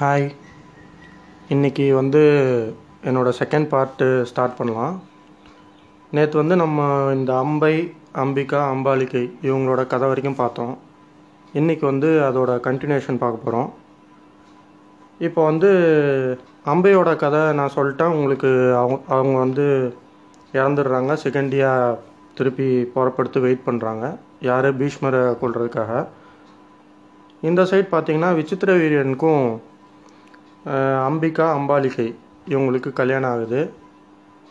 Hi இன்றைக்கி வந்து என்னோடய செகண்ட் பார்ட்டு ஸ்டார்ட் பண்ணலாம். நேற்று வந்து நம்ம இந்த அம்பை அம்பிகா அம்பாலிகை இவங்களோட கதை வரைக்கும் பார்த்தோம். இன்றைக்கி வந்து அதோட கண்டினியூஷன் பார்க்க போகிறோம் இப்போ வந்து அம்பையோட கதை நான் சொல்லிட்டேன். உங்களுக்கு அவங்க அவங்க வந்து இறந்துடுறாங்க. செகண்டியாக திருப்பி புறப்படுத்து வெயிட் பண்ணுறாங்க யார்? பீஷ்மரை கொள்றதுக்காக இந்த சைட் பார்த்தீங்கன்னா விசித்திர வீரியனுக்கும் அம்பிகா அம்பாலிகை இவங்களுக்கு கல்யாணம் ஆகுது.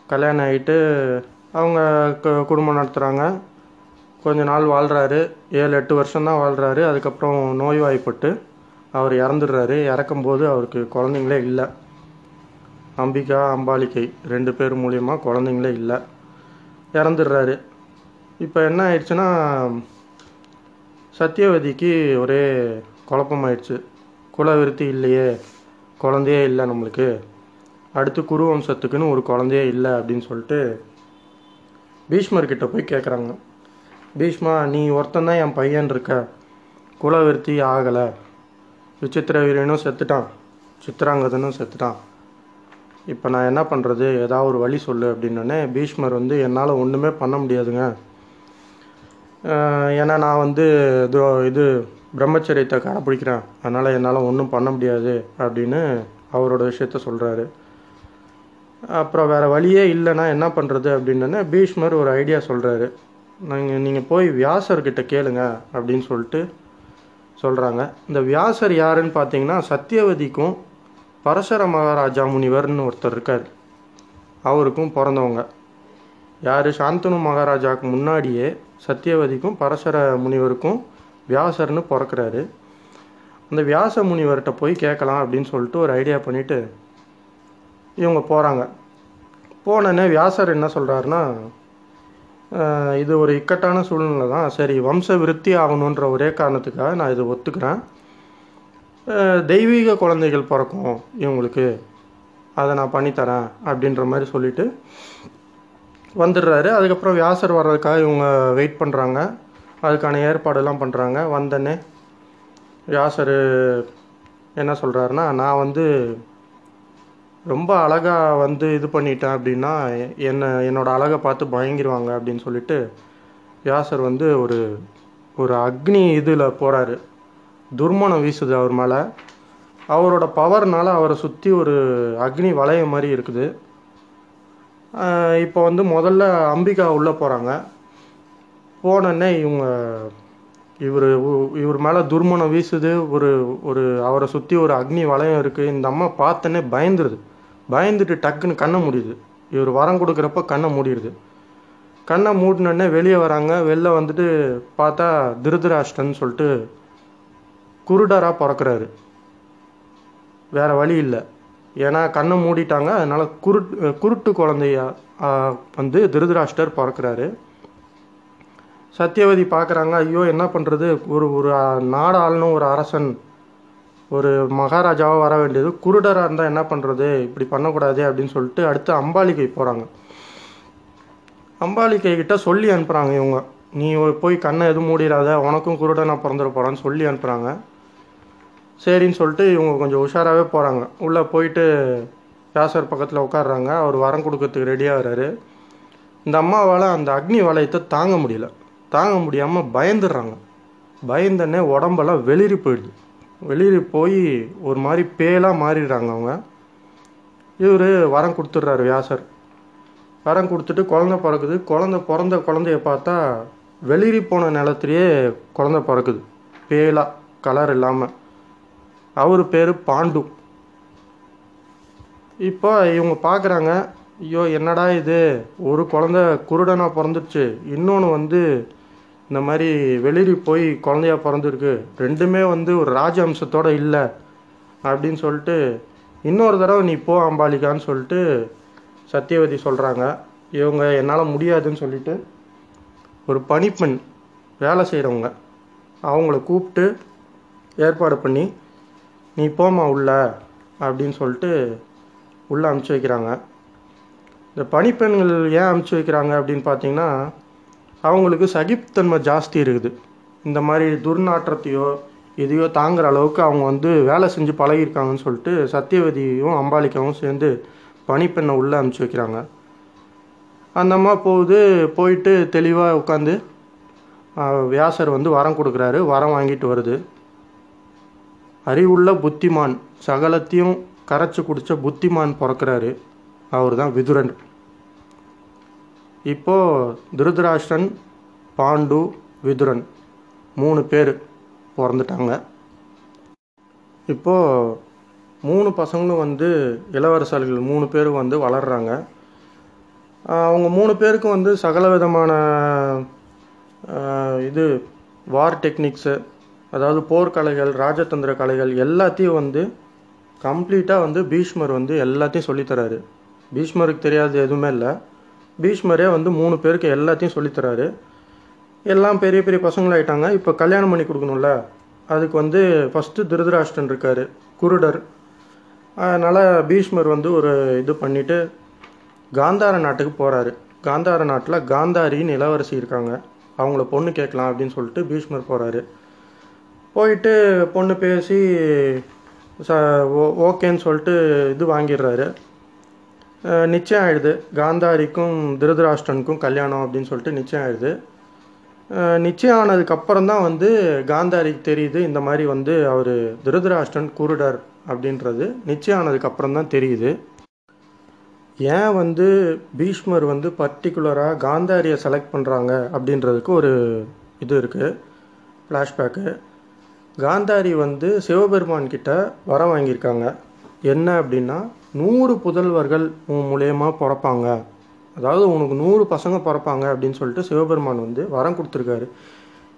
கல்யாணம் ஆகிட்டு அவங்க கு- குடும்பம் நடத்துகிறாங்க கொஞ்ச நாள் வாழ்கிறாரு ஏழு எட்டு வருஷம்தான் வாழ்கிறாரு அதுக்கப்புறம் நோய்வாய்ப்பட்டு அவர் இறந்துடுறாரு. இறக்கும்போது அவருக்கு குழந்தைங்களே இல்லை. அம்பிகா அம்பாலிகை ரெண்டு பேர் மூலயமா குழந்தைங்களே இல்லை. இறந்துடுறாரு. இப்போ என்ன ஆயிடுச்சுன்னா சத்தியவதிக்கு ஒரே குழப்பமாயிடுச்சு. குலவிருத்தி இல்லையே. குழந்தையே இல்லை நம்மளுக்கு. அடுத்து குரு வம்சத்துக்குன்னு ஒரு குழந்தையே இல்லை அப்படின்னு சொல்லிட்டு பீஷ்மர்கிட்ட போய் கேட்குறாங்க பீஷ்மா நீ ஒருத்தன் என் பையன் இருக்க. குலவிருத்தி ஆகலை. விசித்திர வீரனும் செத்துட்டான். சித்திராங்கதனும் செத்துட்டான். இப்போ நான் என்ன பண்ணுறது ஏதாவது ஒரு வழி சொல்லு அப்படின்னோடனே பீஷ்மர் வந்து என்னால் ஒன்றுமே பண்ண முடியாதுங்க. ஏன்னா நான் வந்து இது பிரம்மச்சரியத்தை கடைப்பிடிக்கிறேன். அதனால் என்னால் ஒன்றும் பண்ண முடியாது அப்படின்னு அவரோட விஷயத்த சொல்கிறாரு அப்புறம் வேறு வழியே இல்லைன்னா என்ன பண்ணுறது அப்படின்னோடனே பீஷ்மர் ஒரு ஐடியா சொல்கிறாரு நாங்கள் நீங்கள் போய் வியாசர்கிட்ட கேளுங்க அப்படின்னு சொல்லிட்டு சொல்கிறாங்க இந்த வியாசர் யாருன்னு பார்த்தீங்கன்னா சத்தியவதிக்கும் பரசர மகாராஜா முனிவர்னு ஒருத்தர் இருக்கார். அவருக்கும் பிறந்தவங்க. யார்? சாந்தனு மகாராஜாவுக்கு முன்னாடியே சத்தியவதிக்கும் பரசர முனிவருக்கும் வியாசர்னு பிறக்கிறாரு. அந்த வியாச முனிவர்கிட்ட போய் கேட்கலாம் அப்படின்னு சொல்லிட்டு ஒரு ஐடியா பண்ணிவிட்டு இவங்க போகிறாங்க போனோடனே வியாசர் என்ன சொல்கிறாருன்னா இது ஒரு இக்கட்டான சூழ்நிலை தான். சரி வம்ச விருத்தி ஆகணுன்ற ஒரே காரணத்துக்காக நான் இதை ஒத்துக்கிறேன். தெய்வீக குழந்தைகள் பிறக்கும் இவங்களுக்கு. அதை நான் பண்ணித்தரேன் அப்படின்ற மாதிரி சொல்லிவிட்டு வந்துடுறாரு. அதுக்கப்புறம் வியாசர் வர்றதுக்காக இவங்க வெயிட் பண்ணுறாங்க அதுக்கான ஏற்பாடெல்லாம் பண்ணுறாங்க வந்தோடனே யாசர் என்ன சொல்கிறாருன்னா நான் வந்து ரொம்ப அழகாக வந்து இது பண்ணிட்டேன் அப்படின்னா என்னை என்னோடய அழகை பார்த்து பயங்கிருவாங்க அப்படின்னு சொல்லிட்டு யாசர் வந்து ஒரு ஒரு அக்னி இதில் போகிறாரு துர்மணம் வீசுது அவர் மேலே. அவரோட பவர்னால் அவரை சுற்றி ஒரு அக்னி வளைய மாதிரி இருக்குது. இப்போ வந்து முதல்ல அம்பிகா உள்ளே போகிறாங்க போனோடனே இவங்க இவர் இவர் மேலே துர்மணம் வீசுது ஒரு ஒரு அவரை சுற்றி ஒரு அக்னி வளையம் இருக்குது இந்த அம்மா பார்த்தோன்னே பயந்துருது. பயந்துட்டு டக்குன்னு கண்ணை முடியுது இவர் வரம் கொடுக்குறப்ப கண்ணை மூடிடுது. கண்ணை மூடினோடனே வெளியே வராங்க. வெளில வந்துட்டு பார்த்தா திருதராஷ்டன் சொல்லிட்டு குருடராக பிறக்கிறாரு. வேற வழி இல்லை. ஏன்னா கண்ணை மூடிட்டாங்க. அதனால குருட் குருட்டு குழந்தையா வந்து திருதராஷ்டர் பிறக்கிறாரு. சத்தியவதி பார்க்குறாங்க ஐயோ என்ன பண்ணுறது ஒரு ஒரு நாடு ஆளணும் ஒரு அரசன் ஒரு மகாராஜாவாக வர வேண்டியது. குருடராக இருந்தால் என்ன பண்ணுறது இப்படி பண்ணக்கூடாது அப்படின்னு சொல்லிட்டு அடுத்து அம்பாலிகை போகிறாங்க அம்பாலிகை கிட்ட சொல்லி அனுப்புகிறாங்க இவங்க. நீ போய் கண்ணை எதுவும் மூடிடாத உனக்கும் குருடனாக பிறந்துட போகிறான்னு சொல்லி அனுப்புகிறாங்க சரின்னு சொல்லிட்டு இவங்க கொஞ்சம் உஷாராகவே போகிறாங்க உள்ளே போயிட்டு வியாசர் பக்கத்தில் உட்காடுறாங்க அவர் வரம் கொடுக்கறதுக்கு ரெடியாக இந்த அம்மாவால் அந்த அக்னி வளையத்தை தாங்க முடியல. தாங்க முடியாமல் பயந்துடுறாங்க. பயந்தனே உடம்பெல்லாம் வெளிரி போயிடுது. வெளிரி போய் ஒரு மாதிரி பேலாக மாறிடுறாங்க அவங்க. இவர் வரம் கொடுத்துட்றாரு வியாசர். வரம் கொடுத்துட்டு குழந்தை பிறக்குது. குழந்தை பிறந்த குழந்தைய பார்த்தா வெளிரி போன நிலத்திலேயே குழந்தை பிறக்குது. பேலா கலர் இல்லாமல் அவர் பேர் பாண்டு. இப்போ இவங்க பார்க்குறாங்க ஐயோ என்னடா இது? ஒரு குழந்தை குருடனாக பிறந்துருச்சு இன்னொன்று வந்து இந்த மாதிரி வெளிரி போய் குழந்தையா பிறந்திருக்கு. ரெண்டுமே வந்து ஒரு ராஜ அம்சத்தோடு இல்லை அப்படின்னு சொல்லிட்டு இன்னொரு தடவை நீ போ அம்பாலிகான்னு சொல்லிட்டு சத்தியவதி சொல்கிறாங்க இவங்க என்னால் முடியாதுன்னு சொல்லிட்டு ஒரு பணிப்பெண் வேலை செய்கிறவங்க அவங்கள கூப்பிட்டு ஏற்பாடு பண்ணி நீ போம்மா உள்ள அப்படின்னு சொல்லிட்டு உள்ளே அனுப்பிச்சி வைக்கிறாங்க. இந்த பணிப்பெண்கள் ஏன் அனுப்பிச்சி வைக்கிறாங்க அப்படின்னு பார்த்தீங்கன்னா அவங்களுக்கு சகிப்புத்தன்மை ஜாஸ்தி இருக்குது. இந்த மாதிரி துர்நாற்றத்தையோ எதையோ தாங்குற அளவுக்கு அவங்க வந்து வேலை செஞ்சு பழகியிருக்காங்கன்னு சொல்லிட்டு சத்தியவதியும் அம்பாலிக்காவும் சேர்ந்து பணிப்பெண்ணை உள்ளே அனுப்பிச்சி வைக்கிறாங்க. அந்த அம்மா போகுது போயிட்டு தெளிவாக உட்காந்து வியாசர் வந்து வரம் கொடுக்குறாரு. வரம் வாங்கிட்டு வருது. அறிவுள்ள புத்திமான் சகலத்தையும் கரைச்சி குடித்த புத்திமான் பிறக்கிறாரு. அவர் தான் விதுரன். இப்போது திருதராஷ்டிரன் பாண்டு விதுரன் மூணு பேர் பிறந்துட்டாங்க. இப்போது மூணு பசங்களும் வந்து இளவரசர்கள் மூணு பேரும் வந்து வளர்கிறாங்க அவங்க மூணு பேருக்கும் வந்து சகல விதமான இது வார் டெக்னிக்ஸு அதாவது போர்க்கலைகள் ராஜதந்திர கலைகள் எல்லாத்தையும் வந்து கம்ப்ளீட்டாக வந்து பீஷ்மர் வந்து எல்லாத்தையும் சொல்லித்தராரு பீஷ்மருக்கு தெரியாது எதுவுமே இல்லை. பீஷ்மரே வந்து மூணு பேருக்கு எல்லாத்தையும் சொல்லித்தராரு. எல்லாம் பெரிய பெரிய பசங்களாயிட்டாங்க. இப்போ கல்யாணம் பண்ணி கொடுக்கணும்ல? அதுக்கு வந்து ஃபஸ்ட்டு திருதராஷ்டன் இருக்கார் குருடர். அதனால் பீஷ்மர் வந்து ஒரு இது பண்ணிவிட்டு காந்தார நாட்டுக்கு போகிறாரு காந்தார நாட்டில் காந்தாரின்னு இளவரசி இருக்காங்க. அவங்கள பொண்ணு கேட்கலாம் அப்படின்னு சொல்லிட்டு பீஷ்மர் போகிறாரு போயிட்டு பொண்ணு பேசி ச ஓகேன்னு சொல்லிட்டு இது வாங்கிடுறாரு. நிச்சயம் ஆயிடுது. காந்தாரிக்கும் திருதராஷ்டனுக்கும் கல்யாணம் அப்படின்னு சொல்லிட்டு நிச்சயம் ஆயிடுது. நிச்சயம் ஆனதுக்கப்புறம் தான் வந்து காந்தாரிக்கு தெரியுது இந்த மாதிரி வந்து அவர் திருதராஷ்டன் குருடர் அப்படின்றது. நிச்சயம் ஆனதுக்கப்புறம் தான் தெரியுது. ஏன் வந்து பீஷ்மர் வந்து பர்டிகுலராக காந்தாரியை செலக்ட் பண்ணுறாங்க அப்படின்றதுக்கு ஒரு இது இருக்குது ஃப்ளாஷ்பேக்கு காந்தாரி வந்து சிவபெருமான் கிட்ட வர வாங்கியிருக்காங்க. என்ன அப்படின்னா நூறு புதல்வர்கள் உன் மூலியமாக பிறப்பாங்க. அதாவது உனக்கு நூறு பசங்க பிறப்பாங்க அப்படின்னு சொல்லிட்டு சிவபெருமான் வந்து வரம் கொடுத்துருக்காரு.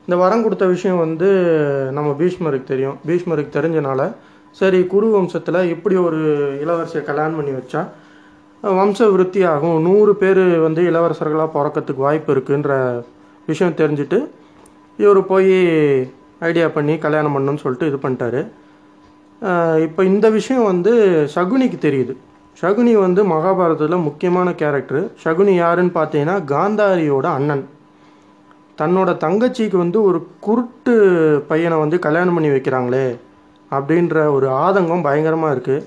இந்த வரம் கொடுத்த விஷயம் வந்து நம்ம பீஷ்மருக்கு தெரியும். பீஷ்மருக்கு தெரிஞ்சனால சரி குரு வம்சத்தில் இப்படி ஒரு இளவரசியை கல்யாணம் பண்ணி வச்சா வம்ச விருத்தி ஆகும் நூறு பேர் வந்து இளவரசர்களாக பிறக்கிறதுக்கு வாய்ப்பு இருக்குன்ற விஷயம் தெரிஞ்சுட்டு இவர் போய் ஐடியா பண்ணி கல்யாணம் பண்ணணும்னு சொல்லிட்டு இது பண்ணிட்டாரு. இப்போ இந்த விஷயம் வந்து சகுனிக்கு தெரியுது. சகுனி வந்து மகாபாரதத்தில் முக்கியமான கேரக்டர் சகுனி யாருன்னு பார்த்தீங்கன்னா காந்தாரியோட அண்ணன். தன்னோட தங்கச்சிக்கு வந்து ஒரு குருட்டு பையனை வந்து கல்யாணம் பண்ணி வைக்கிறாங்களே அப்படின்ற ஒரு ஆதங்கம் பயங்கரமாக இருக்குது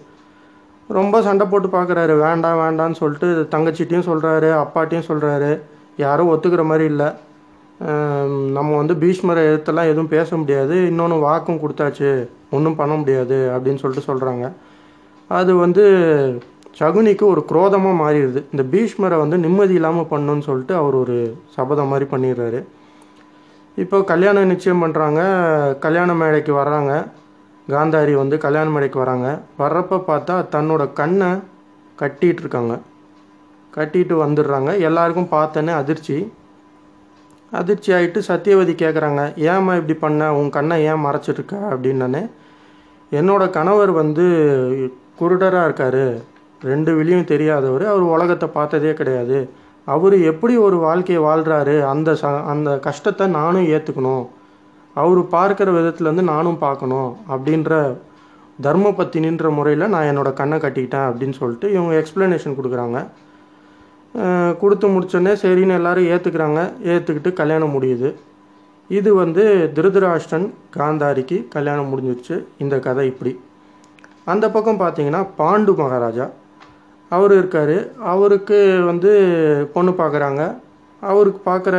ரொம்ப சண்டை போட்டு பார்க்குறாரு வேண்டாம் வேண்டான்னு சொல்லிட்டு தங்கச்சிட்டையும் சொல்கிறாரு அப்பாட்டையும் சொல்கிறாரு யாரும் ஒத்துக்கிற மாதிரி இல்லை. நம்ம வந்து பீஷ்மரை எழுத்தெல்லாம் எதுவும் பேச முடியாது. இன்னொன்று வாக்கும் கொடுத்தாச்சு. ஒன்றும் பண்ண முடியாது அப்படின்னு சொல்லிட்டு சொல்கிறாங்க அது வந்து சகுனிக்கு ஒரு குரோதமாக மாறிடுது. இந்த பீஷ்மரை வந்து நிம்மதி இல்லாமல் பண்ணுன்னு சொல்லிட்டு அவர் ஒரு சபதம் மாதிரி பண்ணிடுறாரு. இப்போ கல்யாணம் நிச்சயம் பண்ணுறாங்க கல்யாண மேடைக்கு வர்றாங்க. காந்தாரி வந்து கல்யாண மேடைக்கு வராங்க. வர்றப்ப பார்த்தா தன்னோட கண்ணை கட்டிகிட்டு இருக்காங்க. கட்டிட்டு வந்துடுறாங்க. எல்லாருக்கும் பார்த்தோன்னே அதிர்ச்சி. அதிர்ச்சி ஆகிட்டு சத்தியவதி கேட்குறாங்க ஏம்மா இப்படி பண்ண? உன் கண்ணை ஏன் மறைச்சிட்ருக்க அப்படின்னே என்னோட கணவர் வந்து குருடராக இருக்கார். ரெண்டு விழியும் தெரியாதவர். அவர் உலகத்தை பார்த்ததே கிடையாது. அவர் எப்படி ஒரு வாழ்க்கையை வாழ்கிறாரு அந்த ச அந்த கஷ்டத்தை நானும் ஏற்றுக்கணும் அவர் பார்க்குற விதத்துலேருந்து நானும் பார்க்கணும். அப்படின்ற தர்ம பத்தினின்ற முறையில் நான் என்னோடய கண்ணை கட்டிக்கிட்டேன் அப்படின்னு சொல்லிட்டு இவங்க எக்ஸ்ப்ளனேஷன் கொடுக்குறாங்க. கொடுத்து முடிச்சோடனே சரின்னு எல்லாரும் ஏற்றுக்கிறாங்க ஏற்றுக்கிட்டு கல்யாணம் முடியுது. இது வந்து திருதராஷ்டன் காந்தாரிக்கு கல்யாணம் முடிஞ்சிருச்சு. இந்த கதை இப்படி. அந்த பக்கம் பார்த்தீங்கன்னா பாண்டு மகாராஜா. அவர் இருக்கார். அவருக்கு வந்து பொண்ணு பார்க்குறாங்க அவருக்கு பார்க்குற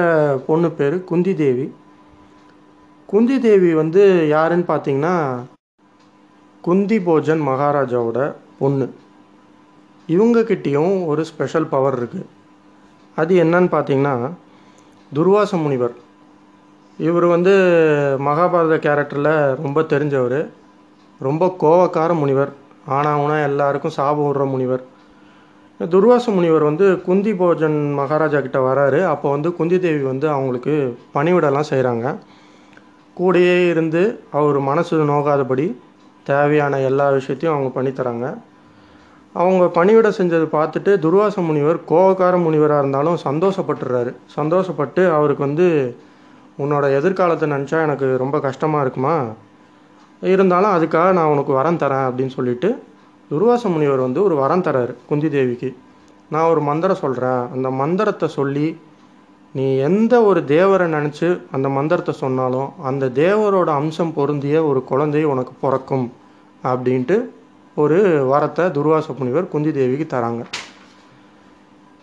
பொண்ணு பேர் குந்தி தேவி குந்தி தேவி வந்து யாருன்னு பார்த்தீங்கன்னா குந்தி போஜன் மகாராஜாவோட பொண்ணு. இவங்கக்கிட்டேயும் ஒரு ஸ்பெஷல் பவர் இருக்குது அது என்னன்னு பார்த்தீங்கன்னா துர்வாச முனிவர். இவர் வந்து மகாபாரத கேரக்டரில் ரொம்ப தெரிஞ்சவர். ரொம்ப கோவக்கார முனிவர். ஆனாவுனா எல்லாருக்கும் சாபம் விடுற முனிவர். துர்வாச முனிவர் வந்து குந்தி போஜன் மகாராஜா கிட்ட வராரு. அப்போ வந்து குந்தி தேவி வந்து அவங்களுக்கு பணிவிடலாம் செய்கிறாங்க கூடயே இருந்து அவர் மனசு நோகாதபடி தேவையான எல்லா விஷயத்தையும் அவங்க பண்ணித்தராங்க அவங்க பணிவிட செஞ்சதை பார்த்துட்டு துர்வாச முனிவர் கோபக்கார முனிவராக இருந்தாலும் சந்தோஷப்பட்டுறாரு. சந்தோஷப்பட்டு அவருக்கு வந்து உன்னோட எதிர்காலத்தை நினச்சா எனக்கு ரொம்ப கஷ்டமாக இருக்குமா? இருந்தாலும் அதுக்காக நான் உனக்கு வரம் தரேன் அப்படின்னு சொல்லிட்டு துர்வாச முனிவர் வந்து ஒரு வரம் தராரு குந்தி தேவிக்கு. நான் ஒரு மந்திரம் சொல்கிறேன் அந்த மந்திரத்தை சொல்லி நீ எந்த ஒரு தேவரை நினச்சி அந்த மந்திரத்தை சொன்னாலும் அந்த தேவரோட அம்சம் பொருந்திய ஒரு குழந்தை உனக்கு பிறக்கும் அப்படின்ட்டு ஒரு வரத்தை துர்வாச முனிவர் குந்தி தேவிக்கு தராங்க.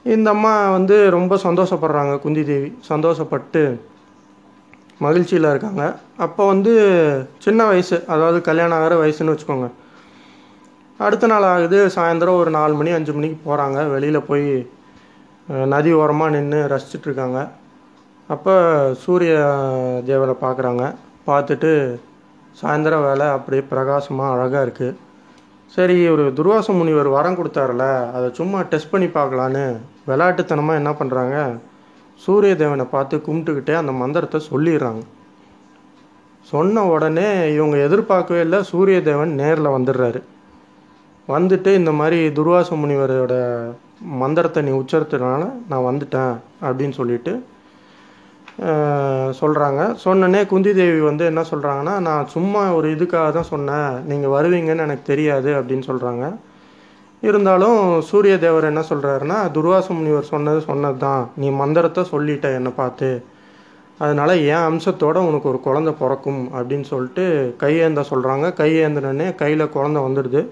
இந்த அம்மா வந்து ரொம்ப சந்தோஷப்படுறாங்க குந்தி தேவி. சந்தோஷப்பட்டு மகிழ்ச்சியில் இருக்காங்க. அப்போ வந்து சின்ன வயசு அதாவது கல்யாணம் ஆகிற வயசுன்னு வச்சுக்கோங்க. அடுத்த நாள் ஆகுது சாயந்தரம் ஒரு நாலு மணி அஞ்சு மணிக்கு போகிறாங்க வெளியில் போய் நதி ஓரமாக நின்று ரசிச்சிட்ருக்காங்க அப்போ சூரிய தேவரை பார்க்குறாங்க. பார்த்துட்டு சாயந்தரம் வேலை அப்படியே பிரகாசமாக அழகாக இருக்குது சரி ஒரு துர்வாச முனிவர் வரம் கொடுத்தாருல அதை சும்மா டெஸ்ட் பண்ணி பார்க்கலான்னு. விளையாட்டுத்தனமாக என்ன பண்ணுறாங்க சூரிய தேவனை பார்த்து கும்பிட்டுக்கிட்டே அந்த மந்திரத்தை சொல்லிடுறாங்க. சொன்ன உடனே இவங்க எதிர்பார்க்கவே இல்லை சூரிய தேவன் நேரில் வந்துடுறாரு. வந்துட்டு இந்த மாதிரி துர்வாச முனிவரோட மந்திரத்தை நீ உச்சரித்தனால நான் வந்துட்டேன் அப்படின்னு சொல்லிட்டு சொல்கிறாங்க சொன்னனே குந்தி தேவி வந்து என்ன சொல்கிறாங்கன்னா நான் சும்மா ஒரு இதுக்காக தான் சொன்னேன். நீங்கள் வருவீங்கன்னு எனக்கு தெரியாது அப்படின்னு சொல்கிறாங்க இருந்தாலும் சூரிய தேவர் என்ன சொல்கிறாருன்னா துர்வாச முனிவர் சொன்னது சொன்னது தான் நீ மந்திரத்தை சொல்லிட்ட என்னை பார்த்து. அதனால் என் அம்சத்தோடு உனக்கு ஒரு குழந்த பிறக்கும் அப்படின்னு சொல்லிட்டு கையேந்த சொல்கிறாங்க கையேந்தினே கையில் குழந்த வந்துடுது.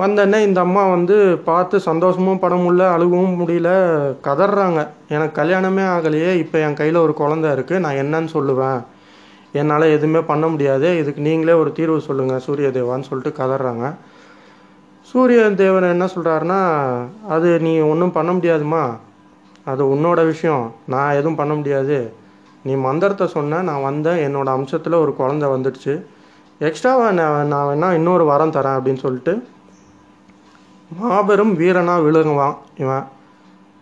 வந்தோடனே இந்த அம்மா வந்து பார்த்து சந்தோஷமும் பட முடியல அழுகவும் முடியல கதறாங்க எனக்கு கல்யாணமே ஆகலையே இப்போ என் கையில் ஒரு குழந்தை இருக்குது நான் என்னன்னு சொல்லுவேன். என்னால் எதுவுமே பண்ண முடியாது. இதுக்கு நீங்களே ஒரு தீர்வு சொல்லுங்கள் சூரிய தேவான்னு சொல்லிட்டு கதறாங்க சூரிய தேவன் என்ன சொல்கிறாருன்னா அது நீ ஒன்றும் பண்ண முடியாதுமா அது உன்னோட விஷயம். நான் எதுவும் பண்ண முடியாது. நீ மந்திரத்தை சொன்ன நான் வந்தேன். என்னோடய அம்சத்தில் ஒரு குழந்தை வந்துடுச்சு. எக்ஸ்ட்ராவாக நான் நான் வேணால் இன்னொரு வரம் தரேன் அப்படின்னு சொல்லிட்டு மாபெரும் வீரனா விழுங்குவான் இவன்.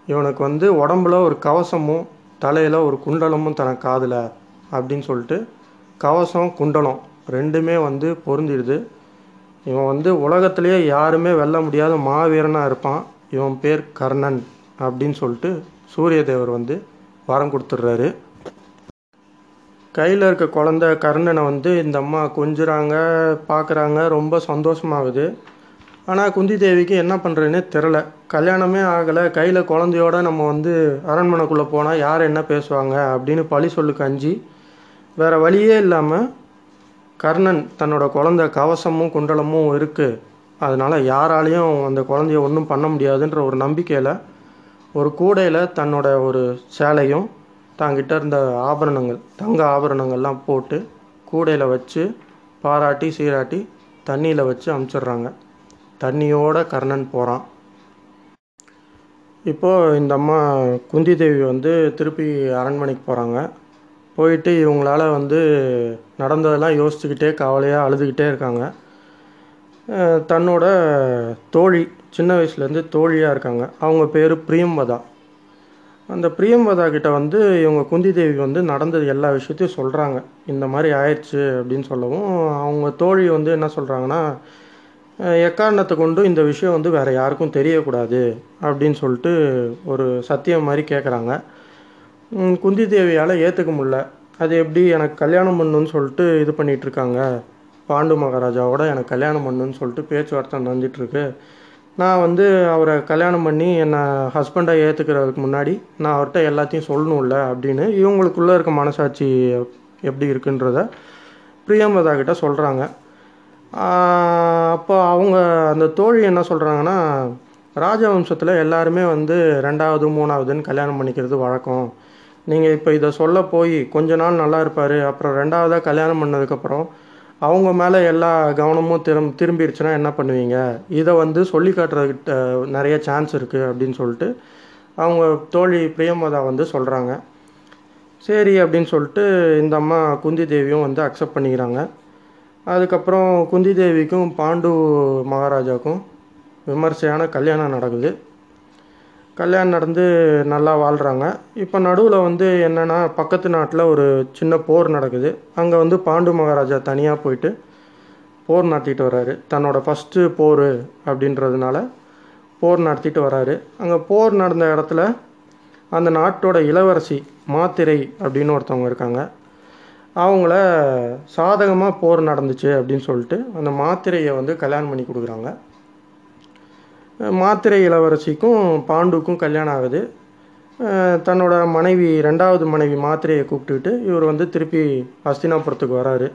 இவனுக்கு வந்து உடம்புல ஒரு கவசமும் தலையில் ஒரு குண்டலமும் தனக்கு காதில் அப்படின்னு சொல்லிட்டு கவசம் குண்டலம் ரெண்டுமே வந்து பொருந்திடுது. இவன் வந்து உலகத்திலேயே யாருமே வெல்ல முடியாத மாவீரனாக இருப்பான். இவன் பேர் கர்ணன் அப்படின்னு சொல்லிட்டு சூரிய தேவர் வந்து வரம் கொடுத்துட்றாரு. கையில் இருக்க குழந்த கர்ணனை வந்து இந்த அம்மா கொஞ்சுறாங்க பார்க்குறாங்க ரொம்ப சந்தோஷமாகுது. ஆனால் குந்தி தேவிக்கு என்ன பண்ணுறதுனே தெரில கல்யாணமே ஆகலை. கையில் குழந்தையோட நம்ம வந்து அரண்மனைக்குள்ளே போனால் யார் என்ன பேசுவாங்க அப்படின்னு பழி சொல்லுக்கு அஞ்சி வேறு வழியே இல்லாமல் கர்ணன் தன்னோட குழந்த கவசமும் குண்டலமும் இருக்குது அதனால் யாராலையும் அந்த குழந்தைய ஒன்றும் பண்ண முடியாதுன்ற ஒரு நம்பிக்கையில் ஒரு கூடையில் தன்னோட ஒரு சேலையும் தாங்கிட்ட இருந்த ஆபரணங்கள் தங்க ஆபரணங்கள்லாம் போட்டு கூடையில் வச்சு பாராட்டி சீராட்டி தண்ணியில் வச்சு அமுச்சிடுறாங்க. தண்ணியோட கர்ணன் போகிறான் இப்போது இந்த அம்மா குந்தி தேவி வந்து திருப்பி அரண்மனைக்கு போகிறாங்க போயிட்டு இவங்களால் வந்து நடந்ததெல்லாம் யோசிச்சுக்கிட்டே கவலையாக அழுதுகிட்டே இருக்காங்க. தன்னோட தோழி சின்ன வயசுலேருந்து தோழியாக இருக்காங்க. அவங்க பேர் பிரியம்பதா அந்த பிரியம்பதா கிட்ட வந்து இவங்க குந்தி தேவி வந்து நடந்தது எல்லா விஷயத்தையும் சொல்கிறாங்க இந்த மாதிரி ஆயிடுச்சு அப்படின்னு சொல்லவும் அவங்க தோழி வந்து என்ன சொல்கிறாங்கன்னா எக்காரணத்தை கொண்டு இந்த விஷயம் வந்து வேறு யாருக்கும் தெரியக்கூடாது அப்படின்னு சொல்லிட்டு ஒரு சத்தியம் மாதிரி கேட்குறாங்க குந்தி தேவியால் ஏற்றுக்க முடில அது எப்படி எனக்கு கல்யாணம் பண்ணுன்னு சொல்லிட்டு இது பண்ணிகிட்ருக்காங்க இருக்காங்க. பாண்டு மகாராஜாவோட எனக்கு கல்யாணம் பண்ணுன்னு சொல்லிட்டு பேச்சுவார்த்தை நடந்துகிட்ருக்கு நான் வந்து அவரை கல்யாணம் பண்ணி என்னை ஹஸ்பண்டாக ஏற்றுக்கிறதுக்கு முன்னாடி நான் அவர்கிட்ட எல்லாத்தையும் சொல்லணும்ல அப்படின்னு இவங்களுக்குள்ளே இருக்க மனசாட்சி எப்படி இருக்குன்றத பிரியம்பதா கிட்ட சொல்கிறாங்க அப்போ அவங்க அந்த தோழி என்ன சொல்கிறாங்கன்னா ராஜவம்சத்தில் எல்லாருமே வந்து ரெண்டாவது மூணாவதுன்னு கல்யாணம் பண்ணிக்கிறது வழக்கம். நீங்கள் இப்போ இதை சொல்ல போய் கொஞ்ச நாள் நல்லா இருப்பார் அப்புறம் ரெண்டாவதாக கல்யாணம் பண்ணதுக்கப்புறம் அவங்க மேலே எல்லா கவனமும் திரும் திரும்பிடுச்சுன்னா என்ன பண்ணுவீங்க? இதை வந்து சொல்லி காட்டுறதுக்கிட்ட நிறைய சான்ஸ் இருக்குது அப்படின்னு சொல்லிட்டு அவங்க தோழி பிரியமதா வந்து சொல்கிறாங்க சரி அப்படின்னு சொல்லிட்டு இந்த அம்மா குந்தி தேவியும் வந்து அக்செப்ட் பண்ணிக்கிறாங்க. அதுக்கப்புறம் குந்தி தேவிக்கும் பாண்டு மகாராஜாவுக்கும் விமர்சையான கல்யாணம் நடக்குது. கல்யாணம் நடந்து நல்லா வாழ்கிறாங்க இப்போ நடுவில் வந்து என்னென்னா பக்கத்து நாட்டில் ஒரு சின்ன போர் நடக்குது. அங்கே வந்து பாண்டு மகாராஜா தனியாக போயிட்டு போர் நடத்திட்டு வர்றாரு. தன்னோட ஃபஸ்ட்டு போர் அப்படின்றதுனால போர் நடத்திட்டு வராரு அங்கே போர் நடந்த இடத்துல அந்த நாட்டோட இளவரசி மாத்திரை அப்படின்னு ஒருத்தவங்க இருக்காங்க. அவங்கள சாதகமாக போர் நடந்துச்சு அப்படின்னு சொல்லிட்டு அந்த மாத்திரையை வந்து கல்யாணம் பண்ணி கொடுக்குறாங்க. மாத்திரை இளவரசிக்கும் பாண்டுக்கும் கல்யாணம் ஆகுது. தன்னோட மனைவி ரெண்டாவது மனைவி மாத்திரையை கூப்பிட்டுக்கிட்டு இவர் வந்து திருப்பி ஹஸ்தினாபுரத்துக்கு வராரு.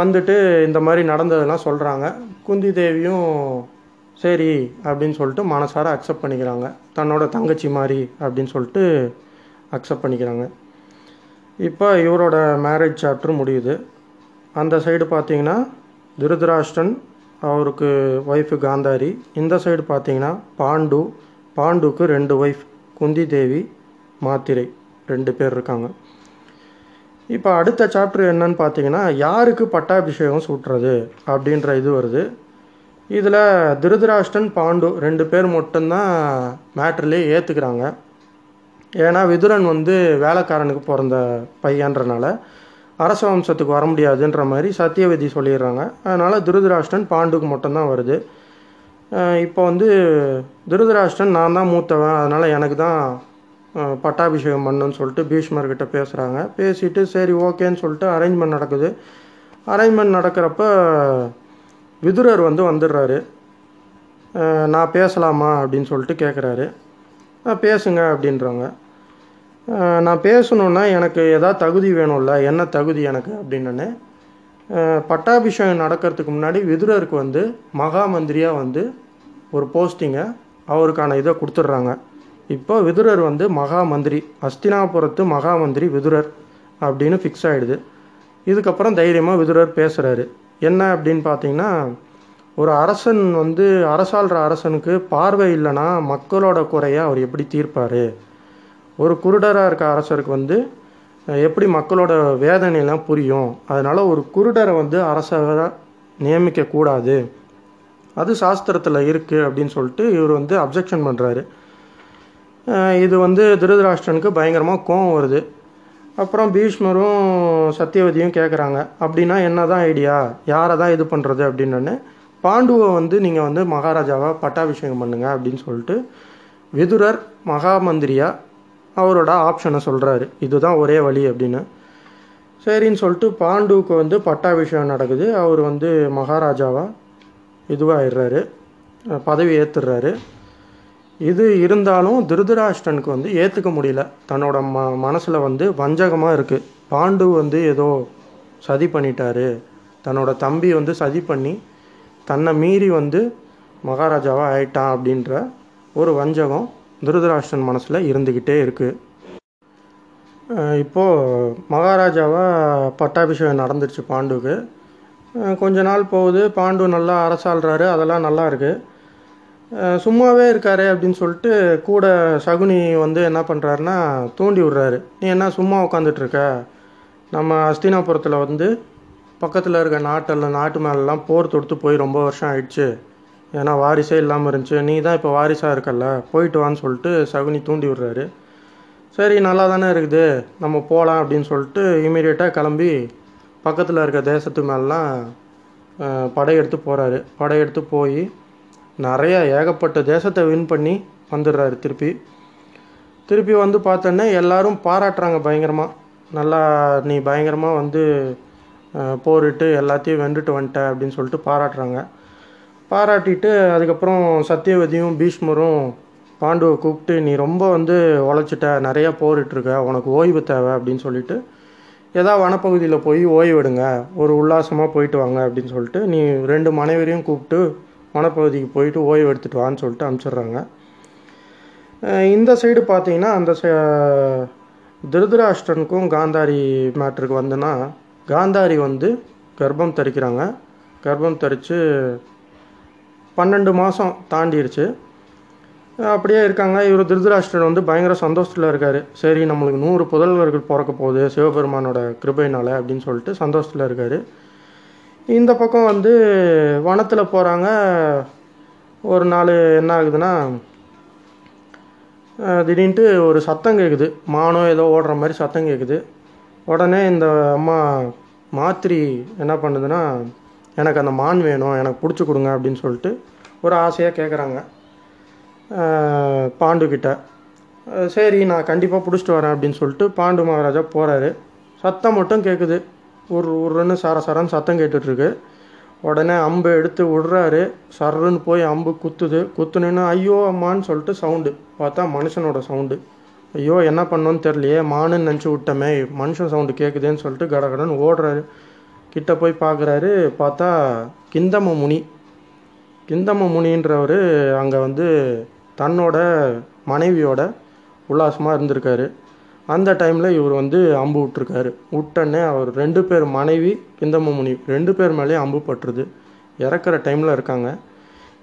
வந்துட்டு இந்த மாதிரி நடந்ததெல்லாம் சொல்கிறாங்க குந்தி தேவியும் சரி அப்படின்னு சொல்லிட்டு மனசார அக்செப்ட் பண்ணிக்கிறாங்க. தன்னோட தங்கச்சி மாதிரி அப்படின்னு சொல்லிட்டு அக்செப்ட் பண்ணிக்கிறாங்க. இப்போ இவரோட மேரேஜ் சாப்டர் முடியுது. அந்த சைடு பார்த்தீங்கன்னா திருதராஷ்டன் அவருக்கு ஒய்ஃபு காந்தாரி. இந்த சைடு பார்த்தீங்கன்னா பாண்டு. பாண்டுக்கு ரெண்டு ஒய்ஃப் குந்தி தேவி மாத்திரை. ரெண்டு பேர் இருக்காங்க. இப்போ அடுத்த சாப்டர் என்னன்னு பார்த்தீங்கன்னா யாருக்கு பட்டாபிஷேகம் சூட்டுறது அப்படின்ற இது வருது. இதில் திருதராஷ்டன் பாண்டு ரெண்டு பேர் மட்டும்தான் மேட்ருலேயே ஏற்றுக்கிறாங்க ஏன்னா விதுரன் வந்து வேலைக்காரனுக்கு பிறந்த பையன்றனால அரச வம்சத்துக்கு வர முடியாதுன்ற மாதிரி சத்தியவதி சொல்லிடுறாங்க. அதனால் திருதராஷ்டன் பாண்டுக்கு மட்டும்தான் வருது. இப்போ வந்து திருதராஷ்டன் நான் தான் மூத்தவன் அதனால் எனக்கு தான் பட்டாபிஷேகம் பண்ணுன்னு சொல்லிட்டு பீஷ்மர்கிட்ட பேசுகிறாங்க பேசிட்டு சரி ஓகேன்னு சொல்லிட்டு அரேஞ்ச்மெண்ட் நடக்குது. அரேஞ்ச்மெண்ட் நடக்கிறப்ப விதுரர் வந்து வந்துடுறாரு. நான் பேசலாமா அப்படின்னு சொல்லிட்டு கேட்குறாரு பேசுங்க அப்படின்றாங்க. நான் பேசணுன்னா எனக்கு எதாவது தகுதி வேணும்ல என்ன தகுதி எனக்கு அப்படின்னு. பட்டாபிஷேகம் நடக்கிறதுக்கு முன்னாடி விதுரருக்கு வந்து மகா மந்திரியாக வந்து ஒரு போஸ்டிங்கை அவருக்கான இதை கொடுத்துட்றாங்க. இப்போ விதுரர் வந்து மகா மந்திரி அஸ்தினாபுரத்து மகா மந்திரி விதுரர் அப்படின்னு ஃபிக்ஸ் ஆகிடுது இதுக்கப்புறம் தைரியமாக விதுரர் பேசுகிறாரு என்ன அப்படின்னு பார்த்தீங்கன்னா ஒரு அரசன் வந்து அரசாள்ற அரசனுக்கு பார்வை இல்லைன்னா மக்களோட குறையை அவர் எப்படி தீர்ப்பார்? ஒரு குருடராக இருக்க அரசருக்கு வந்து எப்படி மக்களோட வேதனையெல்லாம் புரியும்? அதனால் ஒரு குருடரை வந்து அரசராக நியமிக்கக்கூடாது அது சாஸ்திரத்தில் இருக்குது அப்படின்னு சொல்லிட்டு இவர் வந்து அப்ஜெக்ஷன் பண்ணுறாரு இது வந்து திருதராஷ்டிரனுக்கு பயங்கரமாக கோவம் வருது. அப்புறம் பீஷ்மரும் சத்தியவதியும் கேட்குறாங்க அப்படின்னா என்ன தான் ஐடியா யாரை தான் இது பண்ணுறது அப்படின்னு. பாண்டுவை வந்து நீங்கள் வந்து மகாராஜாவாக பட்டாபிஷேகம் பண்ணுங்க அப்படின்னு சொல்லிட்டு விதுரர் மகாமந்திரியாக அவரோட ஆப்ஷனை சொல்கிறாரு இதுதான் ஒரே வழி அப்படின்னு. சரின்னு சொல்லிட்டு பாண்டுவுக்கு வந்து பட்டாபிஷேகம் நடக்குது. அவர் வந்து மகாராஜாவாக இதுவாகிடுறாரு பதவி ஏற்றுறாரு இது இருந்தாலும் திருதராஷ்டனுக்கு வந்து ஏற்றுக்க முடியல. தன்னோட ம மனசில் வந்து வஞ்சகமாக இருக்குது பாண்டு வந்து ஏதோ சதி பண்ணிட்டாரு. தன்னோட தம்பி வந்து சதி பண்ணி தன்னை மீறி வந்து மகாராஜாவாக ஆயிட்டான் அப்படின்ற ஒரு வஞ்சகம் துருதராஷ்டன் மனசில் இருந்துக்கிட்டே இருக்குது இப்போது மகாராஜாவாக பட்டாபிஷேகம் நடந்துருச்சு பாண்டுக்கு. கொஞ்ச நாள் போகுது. பாண்டு நல்லா அரசாள்றாரு. அதெல்லாம் நல்லா இருக்குது சும்மாவே இருக்காரு அப்படின்னு சொல்லிட்டு கூட சகுனி வந்து என்ன பண்ணுறாருன்னா தூண்டி விடுறாரு. நீ என்ன சும்மா உட்காந்துட்டு இருக்க? நம்ம அஸ்தினாபுரத்தில் வந்து பக்கத்தில் இருக்க நாட்டெல்லாம் நாட்டு மேலெலாம் போர் தொடுத்து போய் ரொம்ப வருஷம் ஆயிடுச்சு. ஏன்னா வாரிசே இல்லாமல் இருந்துச்சு. நீ தான் இப்போ வாரிசாக இருக்கல்ல? போயிட்டு வான்னு சொல்லிட்டு சகுனி தூண்டி விடுறாரு. சரி நல்லா தானே இருக்குது. நம்ம போகலாம் அப்படின்னு சொல்லிட்டு இமீடியட்டாக கிளம்பி பக்கத்தில் இருக்க தேசத்து மேலாம் படையெடுத்து போகிறாரு படையெடுத்து போய் நிறையா ஏகப்பட்ட தேசத்தை வின் பண்ணி வந்துடுறாரு திருப்பி. திருப்பி வந்து பார்த்தோன்னே எல்லாரும் பாராட்டுறாங்க பயங்கரமாக நல்லா நீ பயங்கரமாக வந்து போரிட்டு எல்லாத்தையும் வென்றுட்டு வந்துட்ட அப்படின்னு சொல்லிட்டு பாராட்டுறாங்க. பாராட்டிட்டு அதுக்கப்புறம் சத்தியவதியும் பீஷ்மரும் பாண்டுவை கூப்பிட்டு நீ ரொம்ப வந்து உழைச்சிட்ட நிறையா போரிட்டுருக்க உனக்கு ஓய்வு தேவை அப்படின்னு சொல்லிட்டு ஏதாவது வனப்பகுதியில் போய் ஓய்வு எடுங்க ஒரு உல்லாசமாக போயிட்டு வாங்க அப்படின்னு சொல்லிட்டு நீ ரெண்டு மனைவரையும் கூப்பிட்டு வனப்பகுதிக்கு போயிட்டு ஓய்வு எடுத்துட்டு வான்னு சொல்லிட்டு அனுப்பிச்சிடுறாங்க. இந்த சைடு பார்த்தீங்கன்னா அந்த ச- காந்தாரி மேட்ருக்கு வந்துன்னா காந்தாரி வந்து கர்ப்பம் தரிக்கிறாங்க. கர்ப்பம் தரித்து பன்னெண்டு மாதம் தாண்டிடுச்சு அப்படியே இருக்காங்க. இவர் திருதராஷ்டிரன் வந்து பயங்கர சந்தோஷத்தில் இருக்கார். சரி நம்மளுக்கு நூறு புதல்வர்கள் பிறக்க போகுது சிவபெருமானோட கிருபையினால அப்படின்னு சொல்லிட்டு சந்தோஷத்தில் இருக்கார். இந்த பக்கம் வந்து வனத்தில் போகிறாங்க ஒரு நாள் என்ன ஆகுதுன்னா திடீர்னுட்டு ஒரு சத்தம் கேட்குது மானோ ஏதோ ஓடுற மாதிரி சத்தம் கேட்குது உடனே இந்த அம்மா மாத்திரி என்ன பண்ணுதுன்னா எனக்கு அந்த மான் வேணும் எனக்கு பிடிச்சி கொடுங்க அப்படின்னு சொல்லிட்டு ஒரு ஆசையாக கேட்குறாங்க பாண்டுக்கிட்ட சரி நான் கண்டிப்பாக பிடிச்சிட்டு வரேன் அப்படின்னு சொல்லிட்டு பாண்டு மகாராஜா போகிறாரு சத்தம் மட்டும் கேட்குது ஒரு உருன்னு சர சரன்னு சத்தம் கேட்டுட்ருக்கு. உடனே அம்பு எடுத்து விடுறாரு. சர்ருன்னு போய் அம்பு குத்துது. குத்துனேன்னு ஐயோ அம்மான்னு சொல்லிட்டு சவுண்டு. பார்த்தா மனுஷனோட சவுண்டு. ஐயோ என்ன பண்ணோன்னு தெரியலையே. மானுன்னு நினச்சி விட்டமே. மனுஷன் சவுண்டு கேட்குதேன்னு சொல்லிட்டு கடகடன்னு ஓடுறாரு. கிட்ட போய் பார்க்குறாரு பார்த்தா கிந்தம முனி. கிந்தம முனின்றவர் அங்கே வந்து தன்னோட மனைவியோட உல்லாசமாக இருந்திருக்காரு. அந்த டைமில் இவர் வந்து அம்பு விட்டுருக்காரு. விட்டனே அவர் ரெண்டு பேர் மனைவி கிந்தம முனி ரெண்டு பேர் மேலேயும் அம்பு பட்டுருது. இறக்குற டைமில் இருக்காங்க.